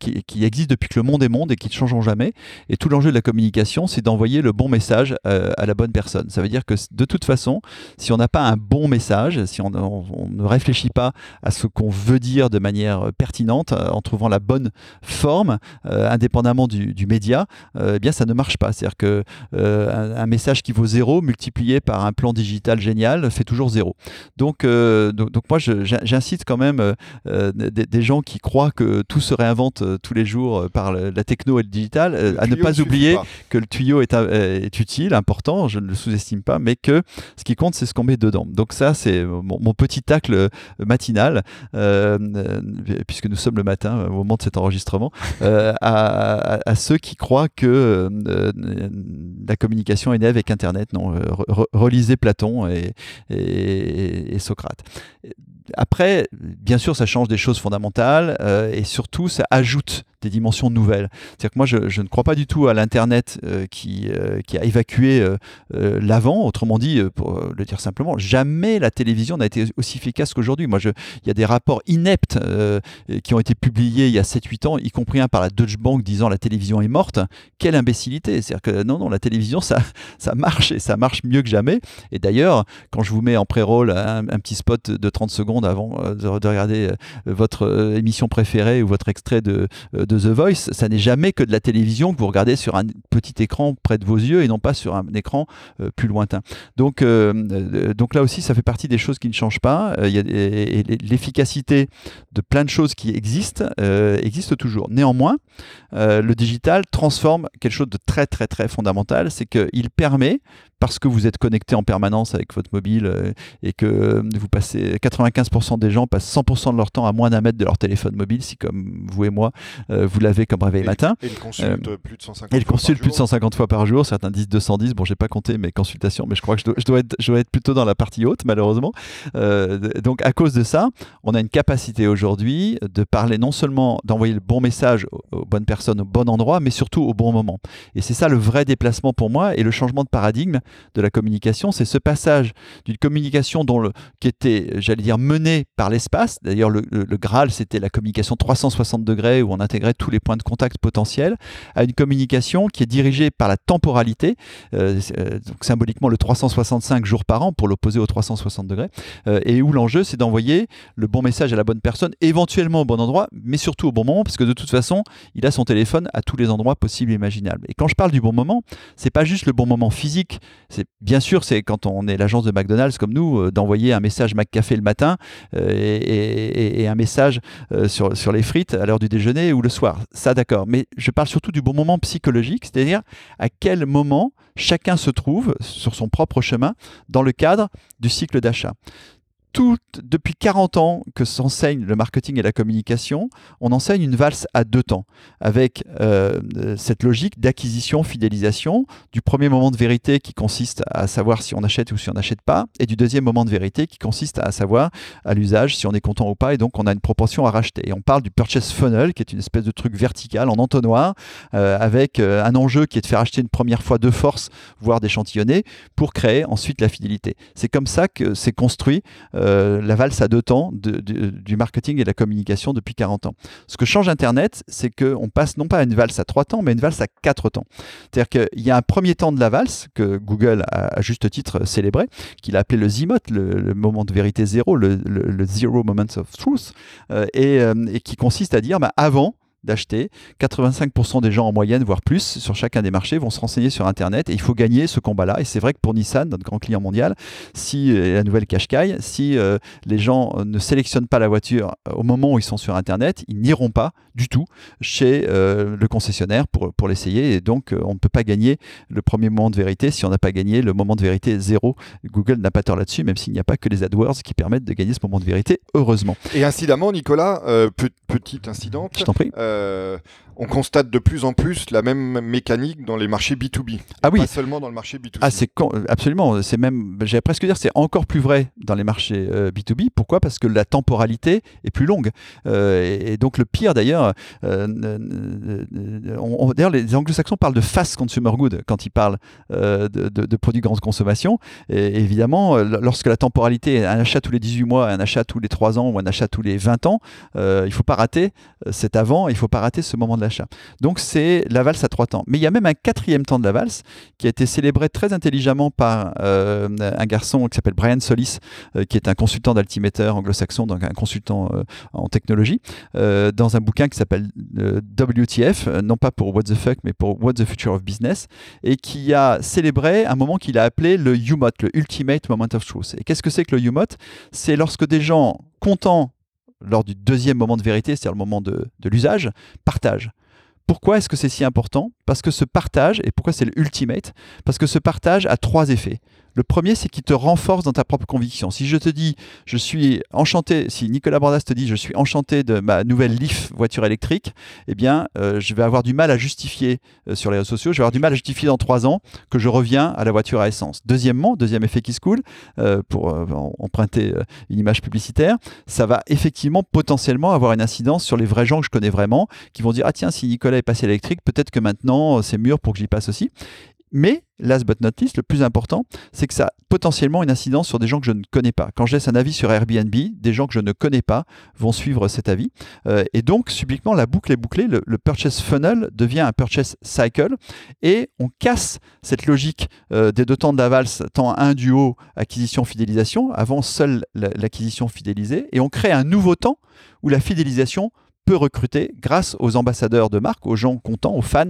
qui, qui, existent depuis que le monde est monde et qui ne changeront jamais. Et tout l'enjeu de la communication, c'est d'envoyer le bon message à la bonne personne. Ça veut dire que de toute façon, si on n'a pas un bon message, si on, on ne réfléchit pas à ce qu'on veut dire de manière pertinente, en trouvant la bonne forme, indépendamment indépendamment du, média, euh, eh bien ça ne marche pas. C'est-à-dire que euh, un, message qui vaut zéro multiplié par un plan digital génial fait toujours zéro. Donc, euh, donc, moi, j'incite quand même des, gens qui croient que tout se réinvente tous les jours par la techno et le digital à ne pas oublier que le tuyau est, est, utile, important, je ne le sous-estime pas, mais que ce qui compte, c'est ce qu'on met dedans. Donc ça, c'est mon, petit tacle matinal, puisque nous sommes le matin au moment de cet enregistrement, à, à, ceux qui croient que euh, la communication est née avec Internet. Non, euh, relisez Platon et, Socrate. Après, bien sûr, ça change des choses fondamentales euh, et surtout, ça ajoute des dimensions nouvelles. C'est-à-dire que moi, je, ne crois pas du tout à l'Internet euh, qui, a évacué l'avant. Autrement dit, pour le dire simplement, jamais la télévision n'a été aussi efficace qu'aujourd'hui. Moi, il y a des rapports ineptes qui ont été publiés il y a 7-8 ans, y compris un par la Deutsche Bank disant la télévision est morte. Quelle imbécilité C'est-à-dire que non, non, la télévision, ça, ça marche et ça marche mieux que jamais. Et d'ailleurs, quand je vous mets en pré-roll un, petit spot de 30 secondes avant de, regarder votre émission préférée ou votre extrait de, The Voice, ça n'est jamais que de la télévision que vous regardez sur un petit écran près de vos yeux et non pas sur un écran euh, plus lointain. Donc, euh, euh, donc là aussi, ça fait partie des choses qui ne changent pas. A l'efficacité de plein de choses qui existent existe toujours. Néanmoins, le digital transforme quelque chose de très très très c'est qu'il permet parce que vous êtes connecté en permanence avec votre mobile euh, et que euh, vous passez 95% des gens passent 100% de leur temps à moins d'un mètre de leur téléphone mobile, si comme vous et moi, euh, vous l'avez comme réveil matin. Et le consulte plus de 150 Et le fois par consulte plus de jour. 150 fois par jour, certains disent 210, bon j'ai pas compté mes consultations, mais je crois que je dois, je dois être, je dois être plutôt dans la partie haute malheureusement. Euh, donc à cause de ça, on a une capacité aujourd'hui de parler non seulement d'envoyer le bon message aux, aux bonnes personnes au bon endroit, mais surtout au bon moment. Et c'est ça le vrai déplacement pour moi et le changement de paradigme de la communication, c'est ce passage d'une communication dont le, qui était, j'allais dire, menée par l'espace. D'ailleurs, le, le- Graal, c'était la communication 360 degrés où on intégrait tous les points de contact potentiels, à une communication qui est dirigée par la temporalité, euh, euh, donc symboliquement le 365 jours par an pour l'opposer au 360 degrés, euh, et où l'enjeu, c'est d'envoyer le bon message à la bonne personne, éventuellement au bon endroit, mais surtout au bon moment, parce que de toute façon, il a son téléphone à tous les endroits possibles et imaginables. Et quand je parle du bon moment, c'est pas juste le bon moment physique. C'est bien sûr, c'est quand on est l'agence de McDonald's comme nous, euh, d'envoyer un message McCafé le matin euh, et, un message euh, sur les frites à l'heure du déjeuner ou le soir. Ça, d'accord. Mais je parle surtout du bon moment psychologique, c'est-à-dire à quel moment chacun se trouve sur son propre chemin dans le cadre du cycle d'achat. Depuis 40 ans que s'enseigne le marketing et la communication, on enseigne une valse à deux temps, avec euh, cette logique d'acquisition, fidélisation, du premier moment de vérité qui consiste à savoir si on achète ou si on n'achète pas, et du deuxième moment de vérité qui consiste à savoir à l'usage si on est content ou pas, et donc on a une proportion à racheter. Et on parle du purchase funnel, qui est une espèce de truc vertical en entonnoir, euh, avec euh, un enjeu qui est de faire acheter une première fois de force, voire d'échantillonner, pour créer ensuite la fidélité. C'est comme ça que s'est construit euh, la valse à deux temps du marketing et de la communication depuis 40 ans. Ce que change Internet, c'est qu'on passe non pas à une valse à trois temps, mais une valse à quatre temps. C'est-à-dire qu'il y a un premier temps de la valse que Google a à juste titre célébré, qu'il a appelé le ZMOT, le, le moment de vérité zéro, le, Zero Moment of Truth, euh, et, euh, et qui consiste à dire bah, avant d'acheter, 85% des gens en moyenne, voire plus, sur chacun des marchés, vont se renseigner sur Internet et il faut gagner ce combat-là. Et c'est vrai que pour Nissan, notre grand client mondial, si et la nouvelle Qashqai, si euh, les gens euh, ne sélectionnent pas la voiture euh, au moment où ils sont sur Internet, ils n'iront pas du tout chez euh, le concessionnaire pour, pour l'essayer. Et donc, euh, on ne peut pas gagner le premier moment de vérité si on n'a pas gagné le moment de vérité zéro. Google n'a pas tort là-dessus, même s'il n'y a pas que les AdWords qui permettent de gagner ce moment de vérité, heureusement. Et incidemment, Nicolas, euh, pe- petite incidente, Je t'en prie. Euh, on constate de plus en plus la même mécanique dans les marchés B2B. Ah oui, Pas seulement dans le marché B2C. Ah, c'est con- absolument. C'est même, j'allais presque dire, c'est encore plus vrai dans les marchés euh, B2B. Pourquoi? Parce que la temporalité est plus longue. Euh, et, et donc le pire d'ailleurs, euh, euh, euh, d'ailleurs les anglo-saxons parlent de fast consumer good quand ils parlent euh, de, de- de produits grande consommation. Et évidemment, euh, lorsque la temporalité est un achat tous les 18 mois, un achat tous les 3 ans ou un achat tous les 20 ans, euh, il ne faut pas rater euh, cet avant, il ne faut pas rater ce moment de l'achat. Donc c'est la valse à trois temps. Mais il y a même un quatrième temps de la valse qui a été célébré très intelligemment par euh, un garçon qui s'appelle Brian Solis, euh, qui est un consultant d'altimeter anglo-saxon, donc un consultant euh, en technologie, dans un bouquin qui s'appelle WTF, non pas pour What the Fuck, mais pour What the Future of Business, et qui a célébré un moment qu'il a appelé le UMOT, le Ultimate Moment of Truth. Et qu'est-ce que c'est que le UMOT C'est lorsque des gens contents lors du deuxième moment de vérité, c'est-à-dire le moment de, l'usage, partagent. Pourquoi est-ce que c'est si important? Parce que ce partage, et pourquoi c'est le ultimate? Parce que ce partage a trois effets. Le premier, c'est qu'il te renforce dans ta propre conviction. Si je te dis, je suis enchanté, si Nicolas Bordas te dit, je suis enchanté de ma nouvelle Leaf voiture électrique, eh bien, euh, je vais avoir du mal à justifier euh, sur les réseaux sociaux, je vais avoir du mal à justifier dans trois ans que je reviens à la voiture à essence. Deuxièmement, deuxième effet qui se coule, euh, pour emprunter une image publicitaire, ça va effectivement potentiellement avoir une incidence sur les vrais gens que je connais vraiment, qui vont dire, ah tiens, si Nicolas est passé à l'électrique, peut-être que maintenant c'est mûr pour que j'y passe aussi. Mais, last but not least, le plus important, c'est que ça a potentiellement une incidence sur des gens que je ne connais pas. Quand je laisse un avis sur Airbnb, des gens que je ne connais pas vont suivre cet avis. Euh, et donc, subitement, la boucle est bouclée, le, purchase funnel devient un purchase cycle, et on casse cette logique euh, des deux temps de temps 1 du haut, acquisition, fidélisation, avant seule la- l'acquisition fidélisée, et on crée un nouveau temps où la fidélisation peut recruter grâce aux ambassadeurs de marque, aux gens contents, aux fans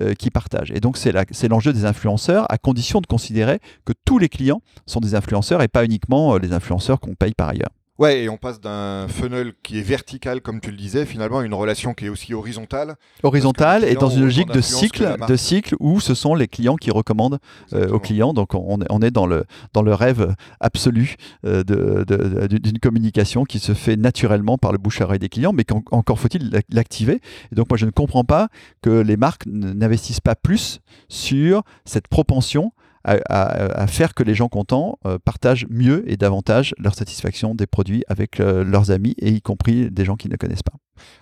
euh, qui partagent. Et donc c'est l'enjeu des influenceurs, à condition de considérer que tous les clients sont des influenceurs et pas uniquement euh, les influenceurs qu'on paye par ailleurs. Ouais, et on passe d'un funnel qui est vertical, comme tu le disais, finalement à une relation qui est aussi horizontale. Horizontale et dans une logique de cycle, de cycle où ce sont les clients qui recommandent euh, aux clients. Donc on, on est dans le, dans le rêve absolu euh, de- de- de- d'une communication qui se fait naturellement par le bouche à oreille des clients, mais qu'en- encore faut-il l'ac- l'activer. Et donc moi je ne comprends pas que les marques n'investissent pas plus sur cette propension à, faire que les gens contents euh, partagent mieux et davantage leur satisfaction des produits avec euh, leurs amis et y compris des gens qu'ils ne connaissent pas.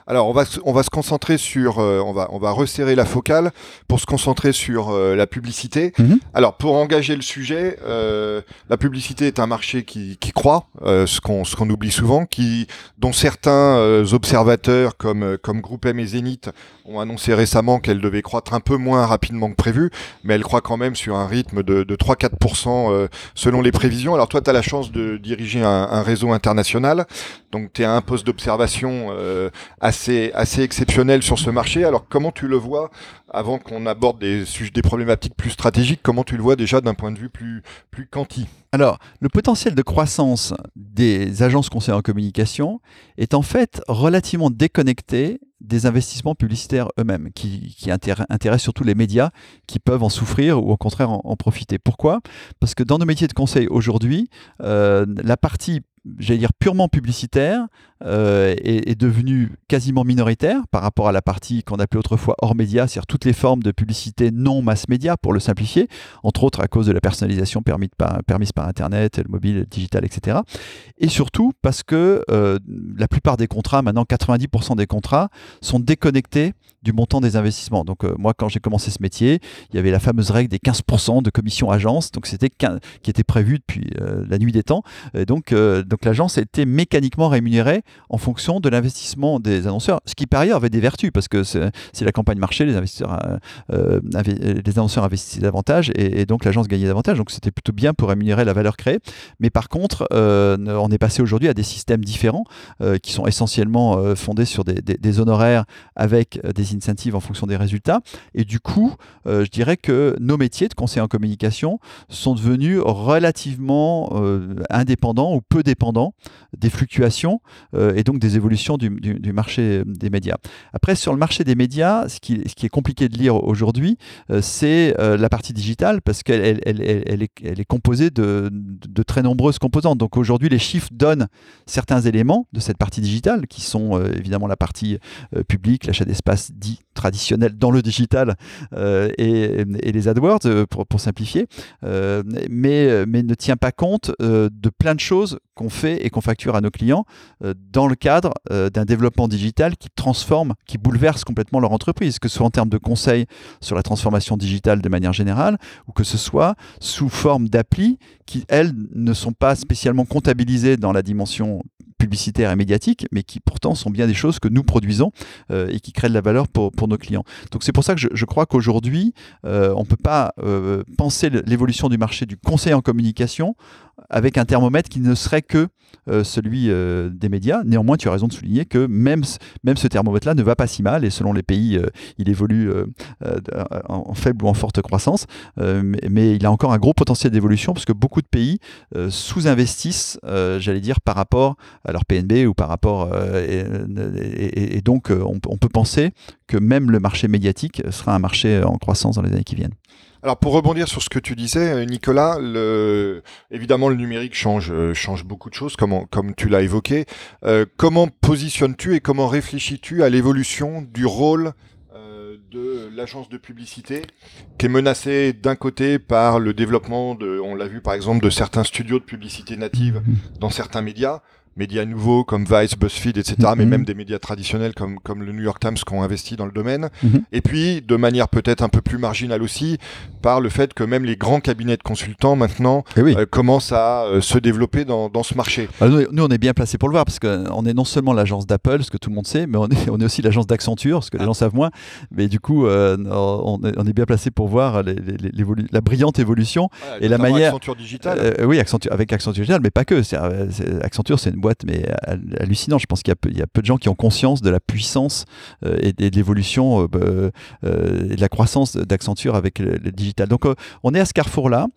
Alors, on va, se- on va se concentrer sur, euh, on, va, on va resserrer la focale pour se concentrer sur euh, la publicité. Mhm. Alors, pour engager le sujet, euh, la publicité est un marché qui, qui croît, ce qu'on ce qu'on oublie souvent, qui, dont certains observateurs comme, comme Groupe M et Zénith ont annoncé récemment qu'elle devait croître un peu moins rapidement que prévu, mais elle croît quand même sur un rythme de, de 3-4% euh, selon les prévisions. Alors, toi, tu as la chance de diriger un, un réseau international, donc tu es à un poste d'observation. Assez, assez exceptionnel sur ce marché. Alors comment tu le vois, avant qu'on aborde des, des problématiques plus stratégiques, comment tu le vois déjà d'un point de vue plus, plus quanti? Alors, le potentiel de croissance des agences conseillères en communication est en fait relativement déconnecté des investissements publicitaires eux-mêmes, qui, qui intér- intéressent surtout les médias qui peuvent en souffrir ou au contraire en, en profiter. Pourquoi? Parce que dans nos métiers de conseil aujourd'hui, euh, la partie j'allais dire purement publicitaire, euh, est, est devenue quasiment minoritaire par rapport à la partie qu'on appelait autrefois hors média, c'est-à-dire toutes les formes de publicité non mass média, pour le simplifier, entre autres à cause de la personnalisation permise par, Internet, le mobile, le digital, etc. Et surtout parce que euh, la plupart des contrats, maintenant 90% des contrats, sont déconnectés du montant des investissements. Donc euh, moi, quand j'ai commencé ce métier, il y avait la fameuse règle des 15% de commission agence, donc c'était 15 qui était prévu depuis la nuit des temps. Et donc, donc l'agence était mécaniquement rémunérée en fonction de l'investissement des annonceurs, ce qui par ailleurs avait des vertus parce que si la campagne marchait, les euh, euh, annonceurs investissaient davantage et, donc l'agence gagnait davantage. Donc c'était plutôt bien pour rémunérer la valeur créée. Mais par contre, euh, on est passé aujourd'hui à des systèmes différents qui sont essentiellement fondés sur des, des- honoraires avec des incentives en fonction des résultats. Et du coup, je dirais que nos métiers de conseiller en communication sont devenus relativement indépendants ou peu dépendants des fluctuations euh, et donc des évolutions du, marché des médias. Après, sur le marché des médias, ce qui, est compliqué de lire aujourd'hui, euh, c'est euh, la partie digitale parce qu'elle elle- elle- elle- elle est, composée de, très nombreuses composantes. Donc aujourd'hui, les chiffres donnent certains éléments de cette partie digitale qui sont évidemment la partie publique, l'achat d'espace dit traditionnel dans le digital et, les AdWords pour, simplifier, mais, ne tient pas compte de plein de choses qu'on fait et qu'on facture à nos clients euh, dans le cadre euh, d'un développement digital qui transforme, qui bouleverse complètement leur entreprise, que ce soit en termes de conseils sur la transformation digitale de manière générale, ou que ce soit sous forme d'applis qui, elles, ne sont pas spécialement comptabilisées dans la dimension publicitaire et médiatique, mais qui pourtant sont bien des choses que nous produisons euh, et qui créent de la valeur pour, nos clients. Donc c'est pour ça que je, crois qu'aujourd'hui, on ne peut pas penser l'évolution du marché du conseil en communication avec un thermomètre qui ne serait que euh, celui euh, des médias. Néanmoins, tu as raison de souligner que même, ce- thermomètre-là ne va pas si mal et selon les pays, euh, il évolue en faible ou en forte croissance. Mais, il a encore un gros potentiel d'évolution parce que beaucoup de pays sous-investissent, j'allais dire, par rapport à leur PNB ou par rapport. et, donc, on, on peut penser que même le marché médiatique sera un marché en croissance dans les années qui viennent. Alors pour rebondir sur ce que tu disais, euh, Nicolas, le, évidemment le numérique change, euh, change beaucoup de choses, comme, on- comme tu l'as évoqué. Euh, comment positionnes-tu et comment réfléchis-tu à l'évolution du rôle euh, de l'agence de publicité qui est menacée d'un côté par le développement, de, on l'a vu par exemple, de certains studios de publicité native dans certains médias, médias nouveaux comme Vice, BuzzFeed, etc., mais Mhm. même des médias traditionnels comme, comme le New York Times qui ont investi dans le domaine. Mhm. Et puis, de manière peut-être un peu plus marginale aussi, par le fait que même les grands cabinets de consultants maintenant oui. euh, commencent à euh, se développer dans, dans ce marché. Alors, nous, nous, on est bien placé pour le voir parce qu'on est non seulement l'agence d'Apple, ce que tout le monde sait, mais on est, on est aussi l'agence d'Accenture, ce que les gens savent moins. Mais du coup, euh, on, est, on est bien placé pour voir les- les- les- l'évolu- la brillante évolution. Et la manière- Accenture Digital. Euh, oui, Accenture, avec Accenture Digital, mais pas que. Euh, Accenture, c'est une mais hallucinant. Je pense qu'il y, a peu de gens qui ont conscience de la puissance et, de l'évolution bah, et de la croissance d'Accenture avec le, digital. Donc on est à ce carrefour-là.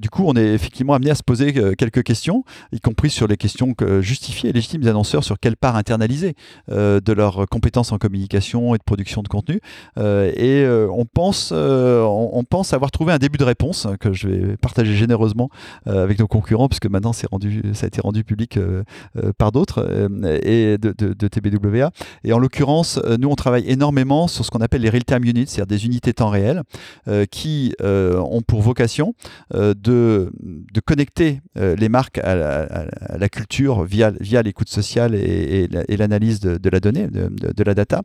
du coup, on est effectivement amené à se poser quelques questions, y compris sur les questions que justifiées et légitimes des annonceurs sur quelle part internaliser de leurs compétences en communication et de production de contenu. et on pense, on, pense avoir trouvé un début de réponse que je vais partager généreusement avec nos concurrents, puisque maintenant c'est rendu, ça a été rendu public par d'autres et de, TBWA. Et en l'occurrence, nous on travaille énormément sur ce qu'on appelle les real-time units, c'est-à-dire des unités temps réel, qui ont pour vocation de, connecter les marques à la, culture via, l'écoute sociale et, l'analyse de, la donnée, de, la data,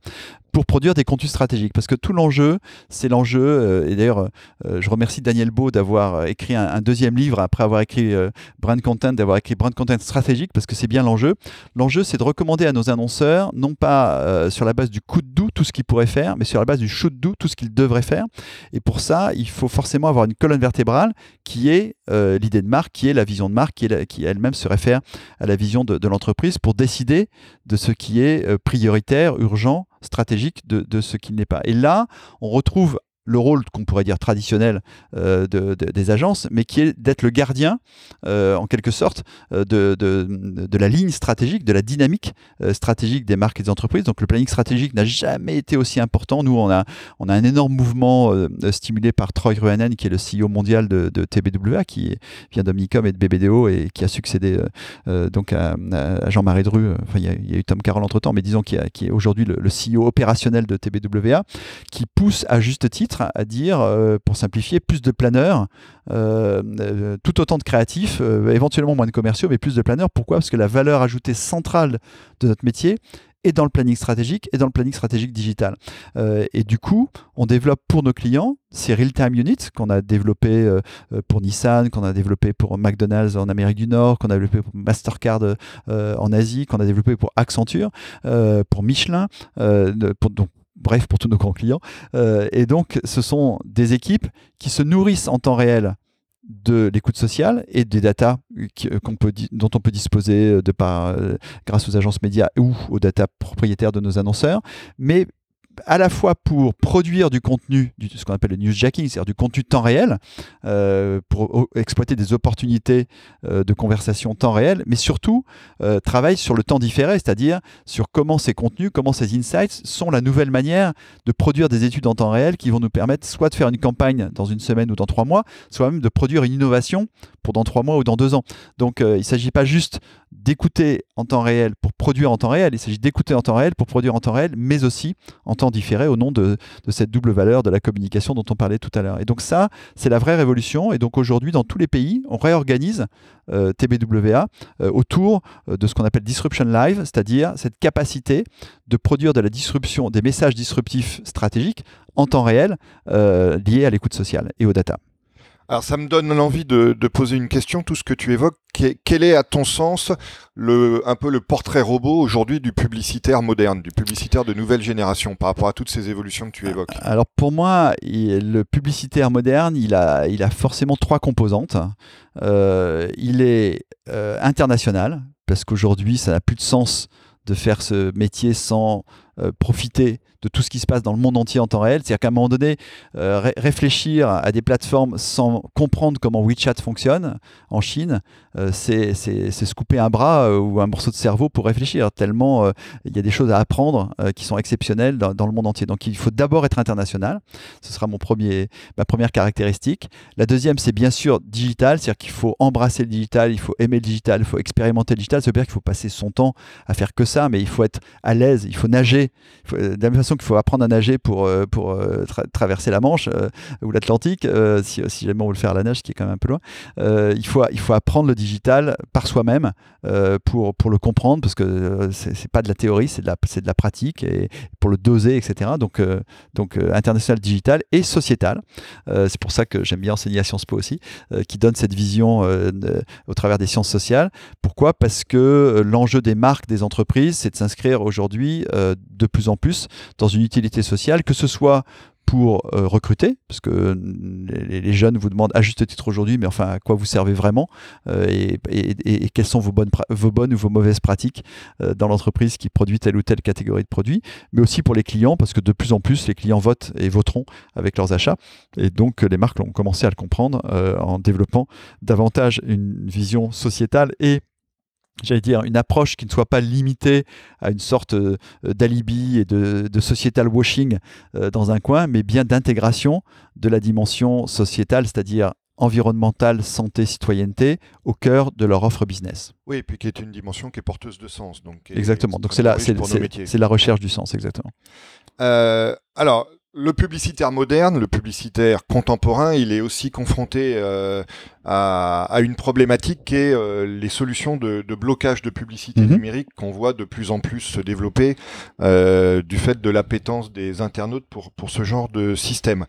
pour produire des contenus stratégiques. Parce que tout l'enjeu, c'est l'enjeu, euh, et d'ailleurs, euh, je remercie Daniel Beau d'avoir écrit un, deuxième livre après avoir écrit euh, Brand Content, d'avoir écrit Brand Content stratégique, parce que c'est bien l'enjeu. L'enjeu, c'est de recommander à nos annonceurs, non pas sur la base du coup de doux tout ce qu'ils pourraient faire, mais sur la base du shoot doux tout ce qu'ils devraient faire. Et pour ça, il faut forcément avoir une colonne vertébrale qui est l'idée de marque, qui est la vision de marque, qui, qui elle-même se réfère à la vision de, de l'entreprise pour décider de ce qui est prioritaire, urgent, stratégique de, de ce qui n'est pas. Et là, on retrouve le rôle qu'on pourrait dire traditionnel euh, de, des agences, mais qui est d'être le gardien, euh, en quelque sorte, euh, de, de, la ligne stratégique, de la dynamique stratégique des marques et des entreprises. Donc le planning stratégique n'a jamais été aussi important. Nous, on a, on a un énorme mouvement stimulé par Troy Ruanen, qui est le CEO mondial de, TBWA, qui vient d'Omnicom et de BBDO et qui a succédé donc à, Jean-Marie Dru. Enfin, il y, a eu Tom Carroll entre-temps, mais disons qui est aujourd'hui le, le CEO opérationnel de TBWA, qui pousse à juste titre à dire, euh, pour simplifier, plus de planeurs, euh, euh, tout autant de créatifs, éventuellement moins de commerciaux, mais plus de planeurs. Pourquoi? Parce que la valeur ajoutée centrale de notre métier est dans le planning stratégique et dans le planning stratégique digital. et du coup, on développe pour nos clients ces real-time units qu'on a développé pour Nissan, qu'on a développé pour McDonald's en Amérique du Nord, qu'on a développé pour Mastercard en Asie, qu'on a développé pour Accenture, pour Michelin, donc bref, pour tous nos grands clients. Euh, et donc, ce sont des équipes qui se nourrissent en temps réel de l'écoute sociale et des datas euh, peut, dont on peut disposer euh, grâce aux agences médias ou aux datas propriétaires de nos annonceurs, mais à la fois pour produire du contenu, ce qu'on appelle le newsjacking, c'est-à-dire du contenu temps réel, euh, pour exploiter des opportunités euh, de conversation temps réel, mais surtout euh, travaille sur le temps différé, c'est-à-dire sur comment ces contenus, comment ces insights sont la nouvelle manière de produire des études en temps réel qui vont nous permettre soit de faire une campagne dans une semaine ou dans trois mois, soit même de produire une innovation pour dans trois mois ou dans deux ans. Donc il ne s'agit pas juste d'écouter en temps réel pour produire en temps réel, il s'agit d'écouter en temps réel pour produire en temps réel, mais aussi en temps différé au nom de, cette double valeur de la communication dont on parlait tout à l'heure. Et donc ça, c'est la vraie révolution. Et donc aujourd'hui, dans tous les pays, on réorganise euh, TBWA euh, autour euh, de ce qu'on appelle disruption live, c'est-à-dire cette capacité de produire de la disruption, des messages disruptifs stratégiques en temps réel liés à l'écoute sociale et aux data. Alors ça me donne l'envie de, poser une question, tout ce que tu évoques. Quel est à ton sens un peu le portrait robot aujourd'hui du publicitaire moderne, du publicitaire de nouvelle génération par rapport à toutes ces évolutions que tu évoques? Alors pour moi, le publicitaire moderne, il a, il a forcément trois composantes. Euh, il est euh, international, parce qu'aujourd'hui ça n'a plus de sens de faire ce métier sans euh, profiter de tout ce qui se passe dans le monde entier en temps réel. C'est-à-dire qu'à un moment donné, euh, réfléchir à des plateformes sans comprendre comment WeChat fonctionne en Chine, euh, c'est se couper un bras ou un morceau de cerveau pour réfléchir, tellement il y a des choses à apprendre qui sont exceptionnelles dans, le monde entier. Donc il faut d'abord être international. Ce sera mon premier, ma première caractéristique. La deuxième, c'est bien sûr digital, c'est-à-dire qu'il faut embrasser le digital, il faut aimer le digital, il faut expérimenter le digital. Ça veut dire qu'il faut passer son temps à faire que ça, mais il faut être à l'aise, il faut nager de la même façon qu'il faut apprendre à nager pour, euh, pour euh, traverser la Manche euh, ou l'Atlantique, si, si, jamais on veut faire la nage, qui est quand même un peu loin, il, faut, il faut apprendre le digital par soi-même pour, pour le comprendre, parce que c'est pas de la théorie, c'est de la, de la pratique, et pour le doser, etc. Donc, donc international, digital et sociétal. c'est pour ça que j'aime bien enseigner à Sciences Po aussi, qui donne cette vision au travers des sciences sociales. Pourquoi? Parce que l'enjeu des marques, des entreprises, c'est de s'inscrire aujourd'hui de plus en plus dans une utilité sociale, que ce soit pour recruter, parce que les, jeunes vous demandent à juste titre aujourd'hui, mais enfin à quoi vous servez vraiment et, et, quelles sont vos bonnes, vos bonnes ou vos mauvaises pratiques dans l'entreprise qui produit telle ou telle catégorie de produits, mais aussi pour les clients, parce que de plus en plus les clients votent et voteront avec leurs achats, et donc les marques ont commencé à le comprendre en développant davantage une vision sociétale et j'allais dire, une approche qui ne soit pas limitée à une sorte euh, d'alibi et de, sociétal washing euh, dans un coin, mais bien d'intégration de la dimension sociétale, c'est-à-dire environnementale, santé, citoyenneté, au cœur de leur offre business. Oui, et puis qui est une dimension qui est porteuse de sens. Donc, exactement, donc c'est la, c'est, la recherche du sens, exactement. Euh, alors, le publicitaire moderne, le publicitaire contemporain, il est aussi confronté euh, à, une problématique qui est euh, les solutions de, blocage de publicité mhm. numérique qu'on voit de plus en plus se développer euh, du fait de l'appétence des internautes pour, pour ce genre de système.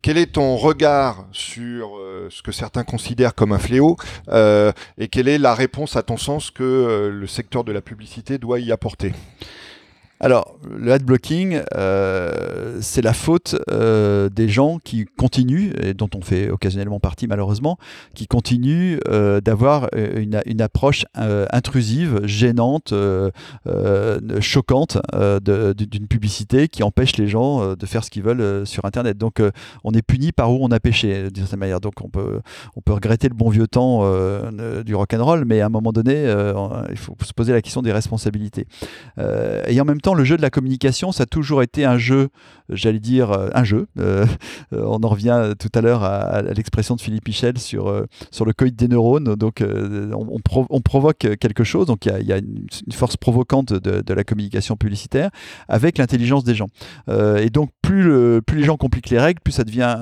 Quel est ton regard sur ce que certains considèrent comme un fléau et quelle est la réponse à ton sens que le secteur de la publicité doit y apporter? Alors, le ad blocking, euh, c'est la faute euh, des gens qui continuent, et dont on fait occasionnellement partie malheureusement, qui continuent euh, d'avoir une, approche intrusive, gênante, choquante d'une publicité qui empêche les gens de faire ce qu'ils veulent sur Internet. Donc, on est puni par où on a péché, d'une certaine manière. Donc, on peut, on peut regretter le bon vieux temps du rock'n'roll, mais à un moment donné, il faut se poser la question des responsabilités. et en même le jeu de la communication, ça a toujours été un jeu, j'allais dire, euh, un jeu. Euh, euh, on en revient tout à l'heure à, l'expression de Philippe Michel sur, sur le coït des neurones. Donc, on, provoque quelque chose. Donc, il y, a, une, force provocante de, la communication publicitaire avec l'intelligence des gens. et donc, plus, plus les gens compliquent les règles, plus ça devient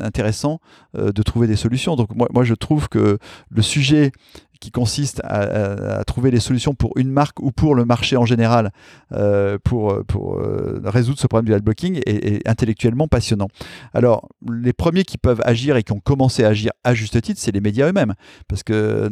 intéressant de trouver des solutions. Donc, moi, moi, je trouve que le sujet qui consiste à, trouver les solutions pour une marque ou pour le marché en général euh, pour, pour euh, résoudre ce problème du adblocking est, intellectuellement passionnant. Alors, les premiers qui peuvent agir et qui ont commencé à agir à juste titre, c'est les médias eux-mêmes. Parce que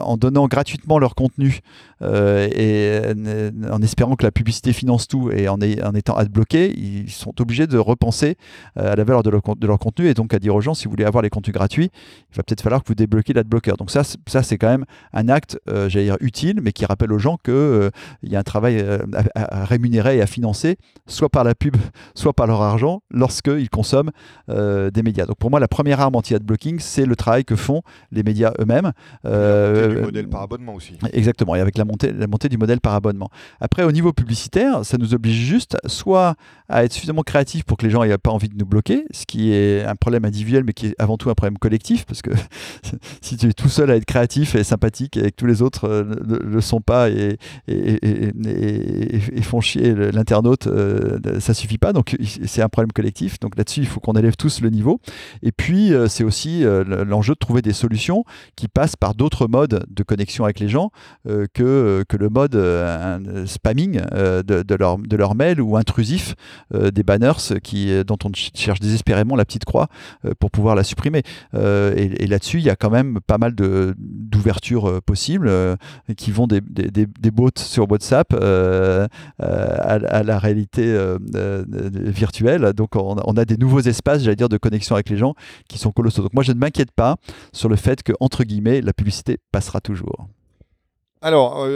en donnant gratuitement leur contenu euh, et en espérant que la publicité finance tout et en, étant adbloqués, ils sont obligés de repenser à la valeur de leur, de leur, contenu et donc à dire aux gens si vous voulez avoir les contenus gratuits, il va peut-être falloir que vous débloquiez l'adblocker. Donc ça, ça c'est quand même un acte, euh, j'allais dire, utile, mais qui rappelle aux gens qu'il euh, il y a un travail euh, à, rémunérer et à financer, soit par la pub, soit par leur argent, lorsqu'ils consomment des médias. Donc pour moi, la première arme anti-ad blocking, c'est le travail que font les médias eux-mêmes. Euh, du modèle par abonnement aussi. Exactement, et avec la montée, la montée du modèle par abonnement. Après, au niveau publicitaire, ça nous oblige juste soit à être suffisamment créatif pour que les gens n'aient pas envie de nous bloquer, ce qui est un problème individuel, mais qui est avant tout un problème collectif, parce que si tu es tout seul à être créatif et sympathique et que tous les autres euh, ne le sont pas et, et, font chier l'internaute, euh, ça suffit pas. Donc c'est un problème collectif. Donc là-dessus, il faut qu'on élève tous le niveau. Et puis euh, c'est aussi l'enjeu de trouver des solutions qui passent par d'autres modes de connexion avec les gens que, que le mode spamming de, de, leur, de leur mail ou intrusif des banners qui, dont on cherche désespérément la petite croix pour pouvoir la supprimer. et, là-dessus, il y a quand même pas mal euh, possibles euh, qui vont des, des, des, bots sur WhatsApp euh, à, la réalité virtuelle. Donc on, a des nouveaux espaces, j'allais dire, de connexion avec les gens qui sont colossaux. Donc moi je ne m'inquiète pas sur le fait que entre guillemets la publicité passera toujours. Alors,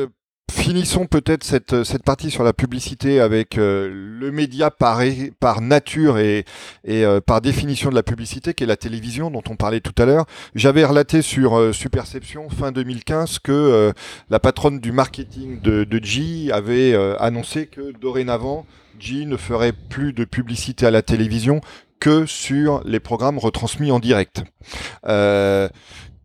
Finissons peut-être cette, cette partie sur la publicité avec euh, le média par, par nature et, et euh, par définition de la publicité, qui est la télévision dont on parlait tout à l'heure. J'avais relaté sur euh, Superception fin 2015 que la patronne du marketing de, de G avait annoncé que dorénavant, G ne ferait plus de publicité à la télévision que sur les programmes retransmis en direct.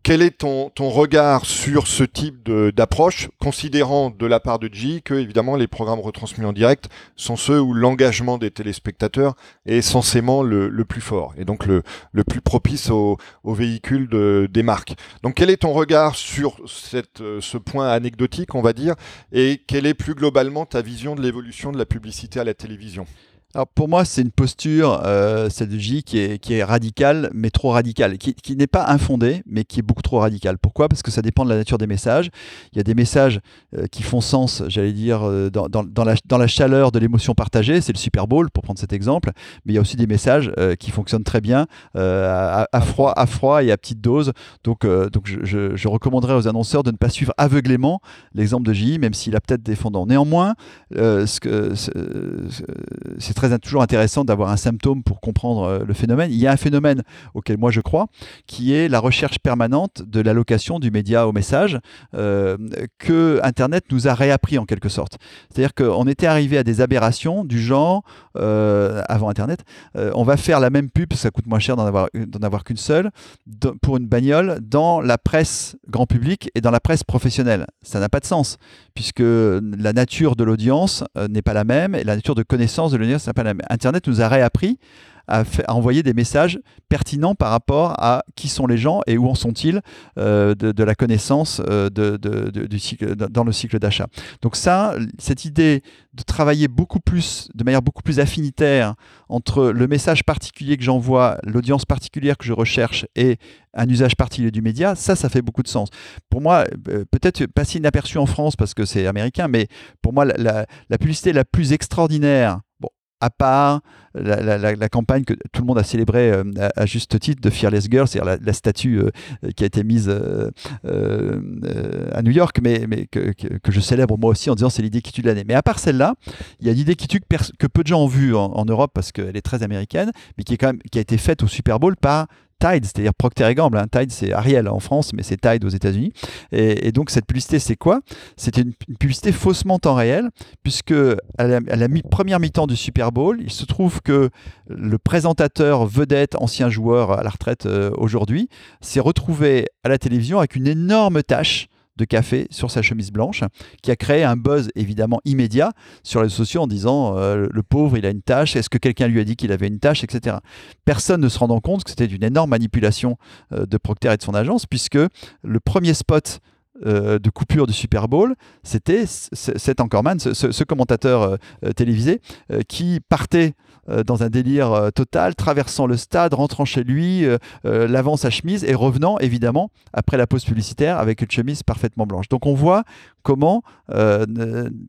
Quel est ton, regard sur ce type d'approche, considérant de la part de G que évidemment les programmes retransmis en direct sont ceux où l'engagement des téléspectateurs est censément le, plus fort et donc le, plus propice aux au véhicules de, des marques. Donc quel est ton regard sur ce point anecdotique, on va dire, et quelle est plus globalement ta vision de l'évolution de la publicité à la télévision? Alors pour moi, c'est une posture, euh, celle de J, qui est, qui est radicale, mais trop radicale, qui, qui n'est pas infondée, mais qui est beaucoup trop radicale. Pourquoi? Parce que ça dépend de la nature des messages. Il y a des messages euh, qui font sens, j'allais dire, euh, dans, dans, la, dans, la, chaleur de l'émotion partagée, c'est le Super Bowl, pour prendre cet exemple, mais il y a aussi des messages euh, qui fonctionnent très bien à, froid, à froid et à petite dose. Donc, donc je, je, je, recommanderais aux annonceurs de ne pas suivre aveuglément l'exemple de J, même s'il a peut-être des fondants. Néanmoins, ce que c'est très toujours intéressant d'avoir un symptôme pour comprendre euh, le phénomène. Il y a un phénomène auquel moi je crois, qui est la recherche permanente de l'allocation du média au message euh, que Internet nous a réappris en quelque sorte. C'est-à-dire qu'on était arrivé à des aberrations du genre, euh, avant Internet, on va faire la même pub, ça coûte moins cher d'en avoir qu'une seule, pour une bagnole dans la presse grand public et dans la presse professionnelle. Ça n'a pas de sens, puisque la nature de l'audience n'est pas la même et la nature de connaissance de l'audience Internet nous a réappris à, envoyer des messages pertinents par rapport à qui sont les gens et où en sont-ils euh, de, la connaissance euh, dans le cycle d'achat. Donc ça, cette idée de travailler beaucoup plus, de manière beaucoup plus affinitaire entre le message particulier que j'envoie, l'audience particulière que je recherche et un usage particulier du média, ça, ça fait beaucoup de sens. Pour moi, euh, peut-être passer inaperçu en France parce que c'est américain, mais pour moi, la publicité la plus extraordinaire à part la, campagne que tout le monde a célébrée euh, à, juste titre de Fearless Girl, c'est-à-dire la, statue euh, qui a été mise euh, à New York, mais, que, je célèbre moi aussi en disant c'est l'idée qui tue de l'année. Mais à part celle-là, il y a une idée qui tue que, peu de gens ont vue en, Europe parce qu'elle est très américaine, mais qui, est quand même, qui a été faite au Super Bowl par Tide, c'est-à-dire Procter Gamble. Hein. Tide, c'est Ariel en France, mais c'est Tide aux États-Unis. Et, donc, cette publicité, c'est quoi? C'était une, publicité faussement temps réel, puisque à la, première mi-temps du Super Bowl, il se trouve que le présentateur vedette, ancien joueur à la retraite euh, aujourd'hui, s'est retrouvé à la télévision avec une énorme tâche de café sur sa chemise blanche, qui a créé un buzz évidemment immédiat sur les sociaux en disant euh, le pauvre, il a une tâche, est-ce que quelqu'un lui a dit qu'il avait une tâche, etc. Personne ne se rendant compte que c'était une énorme manipulation euh, de Procter et de son agence, puisque le premier spot euh, de coupure du Super Bowl, c'était cet Anchorman, ce, ce, commentateur télévisé, qui partait dans un délire euh, total, traversant le stade, rentrant chez lui, euh, lavant sa chemise et revenant évidemment après la pause publicitaire avec une chemise parfaitement blanche. Donc on voit comment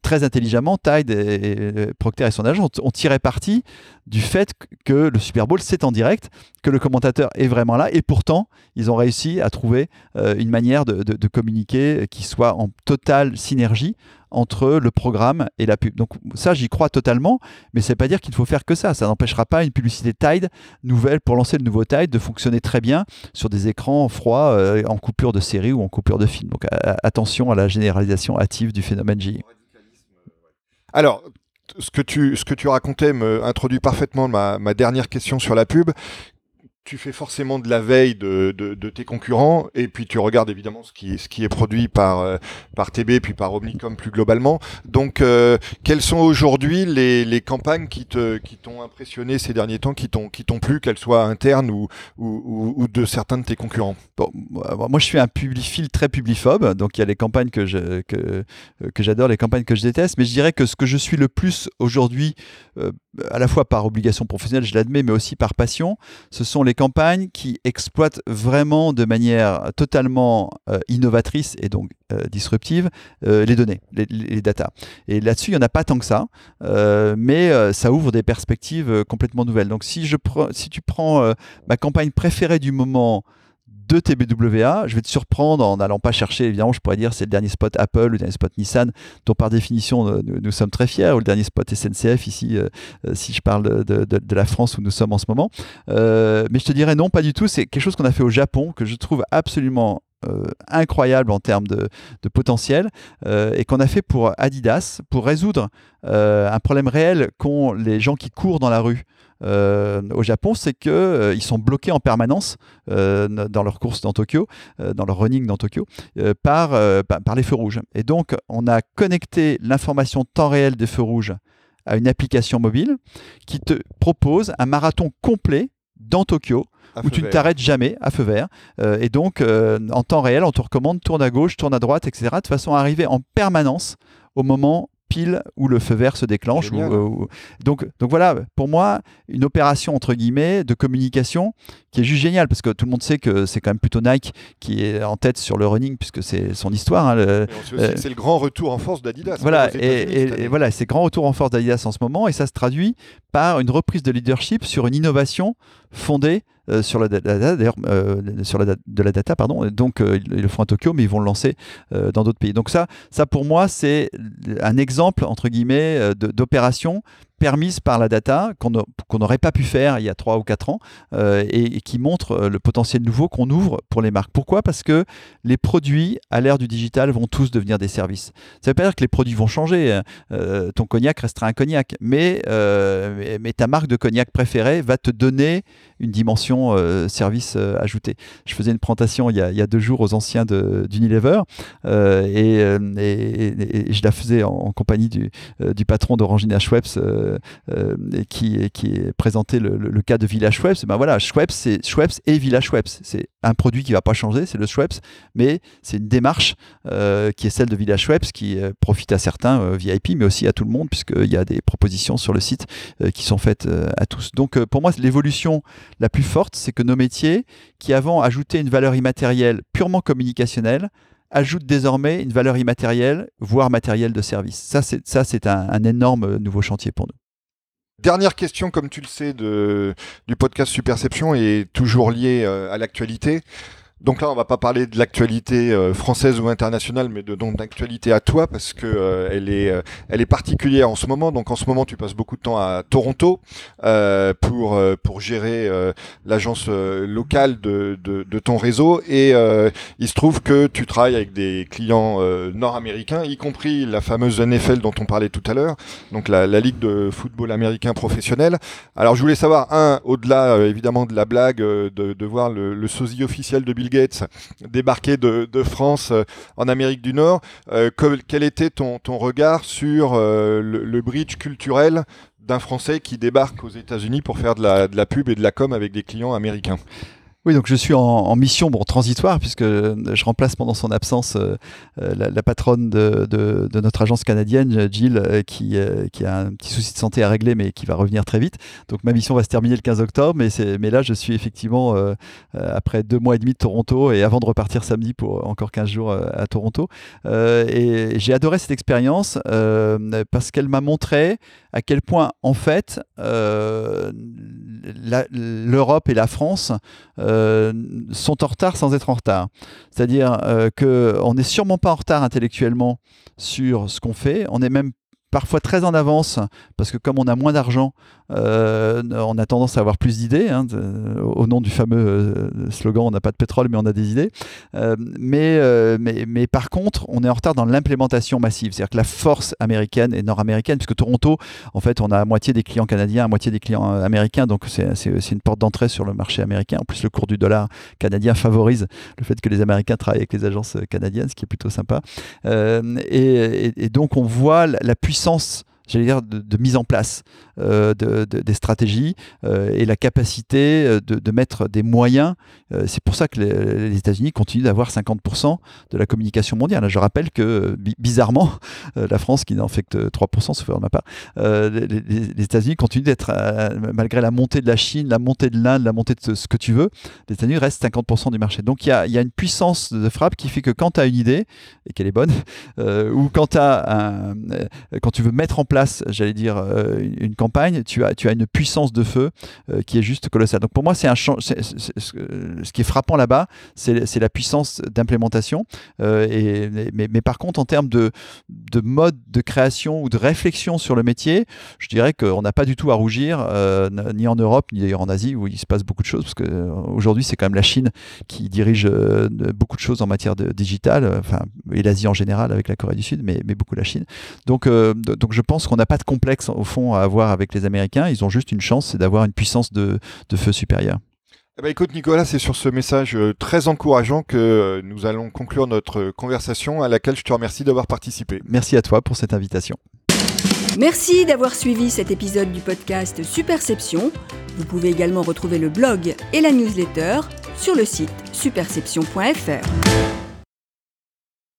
très intelligemment Tide et, Procter et son agent ont, tiré parti du fait que le Super Bowl c'est en direct, que le commentateur est vraiment là et pourtant ils ont réussi à trouver une manière de communiquer qui soit en totale synergie entre le programme et la pub. Donc ça, j'y crois totalement, mais c'est pas dire qu'il faut faire que ça. Ça n'empêchera pas une publicité Tide nouvelle pour lancer le nouveau Tide de fonctionner très bien sur des écrans froids euh, en coupure de série ou en coupure de film. Donc attention à la généralisation hâtive du phénomène J. Alors, ce que tu, racontais me introduit parfaitement ma, ma dernière question sur la pub tu fais forcément de la veille de, de, tes concurrents et puis tu regardes évidemment ce qui, ce qui est produit par, euh, par TB puis par Omnicom plus globalement. Donc, euh, quelles sont aujourd'hui les, les campagnes qui te qui t'ont impressionné ces derniers temps, qui t'ont plu, qu'elles soient internes ou, ou, ou, de certains de tes concurrents? Bon, Moi, je suis un publiphile très publiphobe, donc il y a les campagnes que je, que, que j'adore, les campagnes que je déteste, mais je dirais que ce que je suis le plus aujourd'hui, euh, à la fois par obligation professionnelle, je l'admets, mais aussi par passion, ce sont les campagnes qui exploitent vraiment de manière totalement euh, innovatrice et donc euh, disruptive euh, les données, les, data. Et là-dessus, il n'y en a pas tant que ça, mais ça ouvre des perspectives complètement nouvelles. Donc si, je si tu prends ma campagne préférée du moment, de TBWA. Je vais te surprendre en n'allant pas chercher, évidemment, je pourrais dire c'est le dernier spot Apple ou le dernier spot Nissan, dont par définition euh, nous, sommes très fiers, ou le dernier spot SNCF ici, euh, euh, si je parle de, la France où nous sommes en ce moment. mais je te dirais non, pas du tout. C'est quelque chose qu'on a fait au Japon, que je trouve absolument incroyable en termes de, potentiel et qu'on a fait pour Adidas pour résoudre un problème réel qu'ont les gens qui courent dans la rue. Euh, au Japon, c'est qu'ils euh, ils sont bloqués en permanence euh, dans leur course dans Tokyo, dans leur running dans Tokyo, par, par les feux rouges. Et donc, on a connecté l'information temps réel des feux rouges à une application mobile qui te propose un marathon complet dans Tokyo où tu ne t'arrêtes jamais à feu vert. et donc, en temps réel, on te recommande tourne à gauche, tourne à droite, etc. de façon à arriver en permanence au moment pile où le feu vert se déclenche. donc, donc voilà, pour moi, une opération entre guillemets de communication qui est juste géniale parce que tout le monde sait que c'est quand même plutôt Nike qui est en tête sur le running puisque c'est son histoire. Hein, euh, c'est le grand retour en force d'Adidas. Voilà, et, et, voilà, c'est grand retour en force d'Adidas en ce moment et ça se traduit par une reprise de leadership sur une innovation fondée euh, sur la, data, d'ailleurs, euh, sur la de la data, pardon. Donc, ils, le font à Tokyo, mais ils vont le lancer dans d'autres pays. Donc ça, ça pour moi, c'est un exemple entre guillemets d'opération permise par la data qu'on n'aurait pas pu faire il y a 3 ou 4 ans euh, et, qui montre euh, le potentiel nouveau qu'on ouvre pour les marques. Pourquoi? Parce que les produits à l'ère du digital vont tous devenir des services. Ça ne veut pas dire que les produits vont changer. Hein. Euh, ton cognac restera un cognac, mais, mais, ta marque de cognac préférée va te donner une dimension service ajouté. Je faisais une présentation il y a, deux jours aux anciens d'Unilever et, et, je la faisais en, compagnie du, du patron d'Orangina Schweppes qui, qui présenté le, cas de Village Schweppes, ben voilà, Schweppes, c'est Schweppes et Village Schweppes. C'est un produit qui va pas changer, c'est le Schweppes, mais c'est une démarche euh, qui est celle de Village Schweppes qui profite à certains VIP, mais aussi à tout le monde, puisqu'il y a des propositions sur le site qui sont faites à tous. Donc pour moi, l'évolution la plus forte, c'est que nos métiers, qui avant ajoutaient une valeur immatérielle purement communicationnelle, ajoute désormais une valeur immatérielle, voire matérielle de service. Ça, c'est, un, énorme nouveau chantier pour nous. Dernière question, comme tu le sais, du podcast Superception est toujours liée euh, à l'actualité. Donc là, on va pas parler de l'actualité euh, française ou internationale, mais de donc d'actualité à toi parce que euh, elle est euh, elle est particulière en ce moment. Donc en ce moment, tu passes beaucoup de temps à Toronto pour gérer l'agence locale de, ton réseau et il se trouve que tu travailles avec des clients nord-américains, y compris la fameuse NFL dont on parlait tout à l'heure, donc la, ligue de football américain professionnel. Alors je voulais savoir un au-delà évidemment de la blague de, de voir le, le sosie officiel de Bill Gates débarqué de, France euh, en Amérique du Nord. Euh, quel était ton, regard sur euh, le, bridge culturel d'un Français qui débarque aux États-Unis pour faire de la pub et de la com avec des clients américains? Oui, donc je suis en, mission bon, transitoire puisque je remplace pendant son absence euh, euh, la, patronne de, notre agence canadienne, Jill, euh, qui, a un petit souci de santé à régler mais qui va revenir très vite. Donc ma mission va se terminer le 15 octobre, mais, là je suis effectivement après deux mois et demi de Toronto et avant de repartir samedi pour encore 15 jours à Toronto. et j'ai adoré cette expérience parce qu'elle m'a montré à quel point en fait l'Europe et la France euh, sont en retard sans être en retard. C'est-à-dire euh, qu'on n'est sûrement pas en retard intellectuellement sur ce qu'on fait, on est même parfois très en avance, parce que comme on a moins d'argent, euh, on a tendance à avoir plus d'idées. Hein, au nom du fameux euh, slogan on n'a pas de pétrole, mais on a des idées. Euh, mais, mais, mais, par contre, on est en retard dans l'implémentation massive. C'est-à-dire que la force américaine et nord-américaine, puisque Toronto, en fait, on a à moitié des clients canadiens, à moitié des clients américains, donc c'est une porte d'entrée sur le marché américain. En plus, le cours du dollar canadien favorise le fait que les Américains travaillent avec les agences canadiennes, ce qui est plutôt sympa. Et, donc, on voit la puissance sens j'allais dire, de, mise en place euh, de, des stratégies euh, et la capacité euh, de, mettre des moyens. c'est pour ça que les, États-Unis continuent d'avoir 50% de la communication mondiale. Je rappelle que, bizarrement, la France, qui n'en fait que 3%, sauf de ma part, les, États-Unis continuent d'être, malgré la montée de la Chine, la montée de l'Inde, la montée de ce que tu veux, les États-Unis restent 50% du marché. Donc il y a, y a, une puissance de frappe qui fait que quand tu as une idée, et qu'elle est bonne, ou quand, quand tu veux mettre en place j'allais dire, euh, une campagne, tu as, tu as une puissance de feu euh, qui est juste colossale. Donc pour moi, c'est un ce qui est frappant là-bas, c'est la puissance d'implémentation. Euh, et, mais, mais, par contre, en termes de, de mode de création ou de réflexion sur le métier, je dirais qu'on n'a pas du tout à rougir, ni en Europe, ni d'ailleurs en Asie, où il se passe beaucoup de choses, parce qu'aujourd'hui, c'est quand même la Chine qui dirige beaucoup de choses en matière de digital, enfin, et l'Asie en général avec la Corée du Sud, mais, mais beaucoup la Chine. Donc, donc je pense qu'on n'a pas de complexe au fond à avoir avec les Américains. Ils ont juste une chance, c'est d'avoir une puissance de, feu supérieure. Eh ben, écoute Nicolas, c'est sur ce message euh, très encourageant que euh, nous allons conclure notre conversation à laquelle je te remercie d'avoir participé. Merci à toi pour cette invitation. Merci d'avoir suivi cet épisode du podcast Superception. Vous pouvez également retrouver le blog et la newsletter sur le site superception.fr.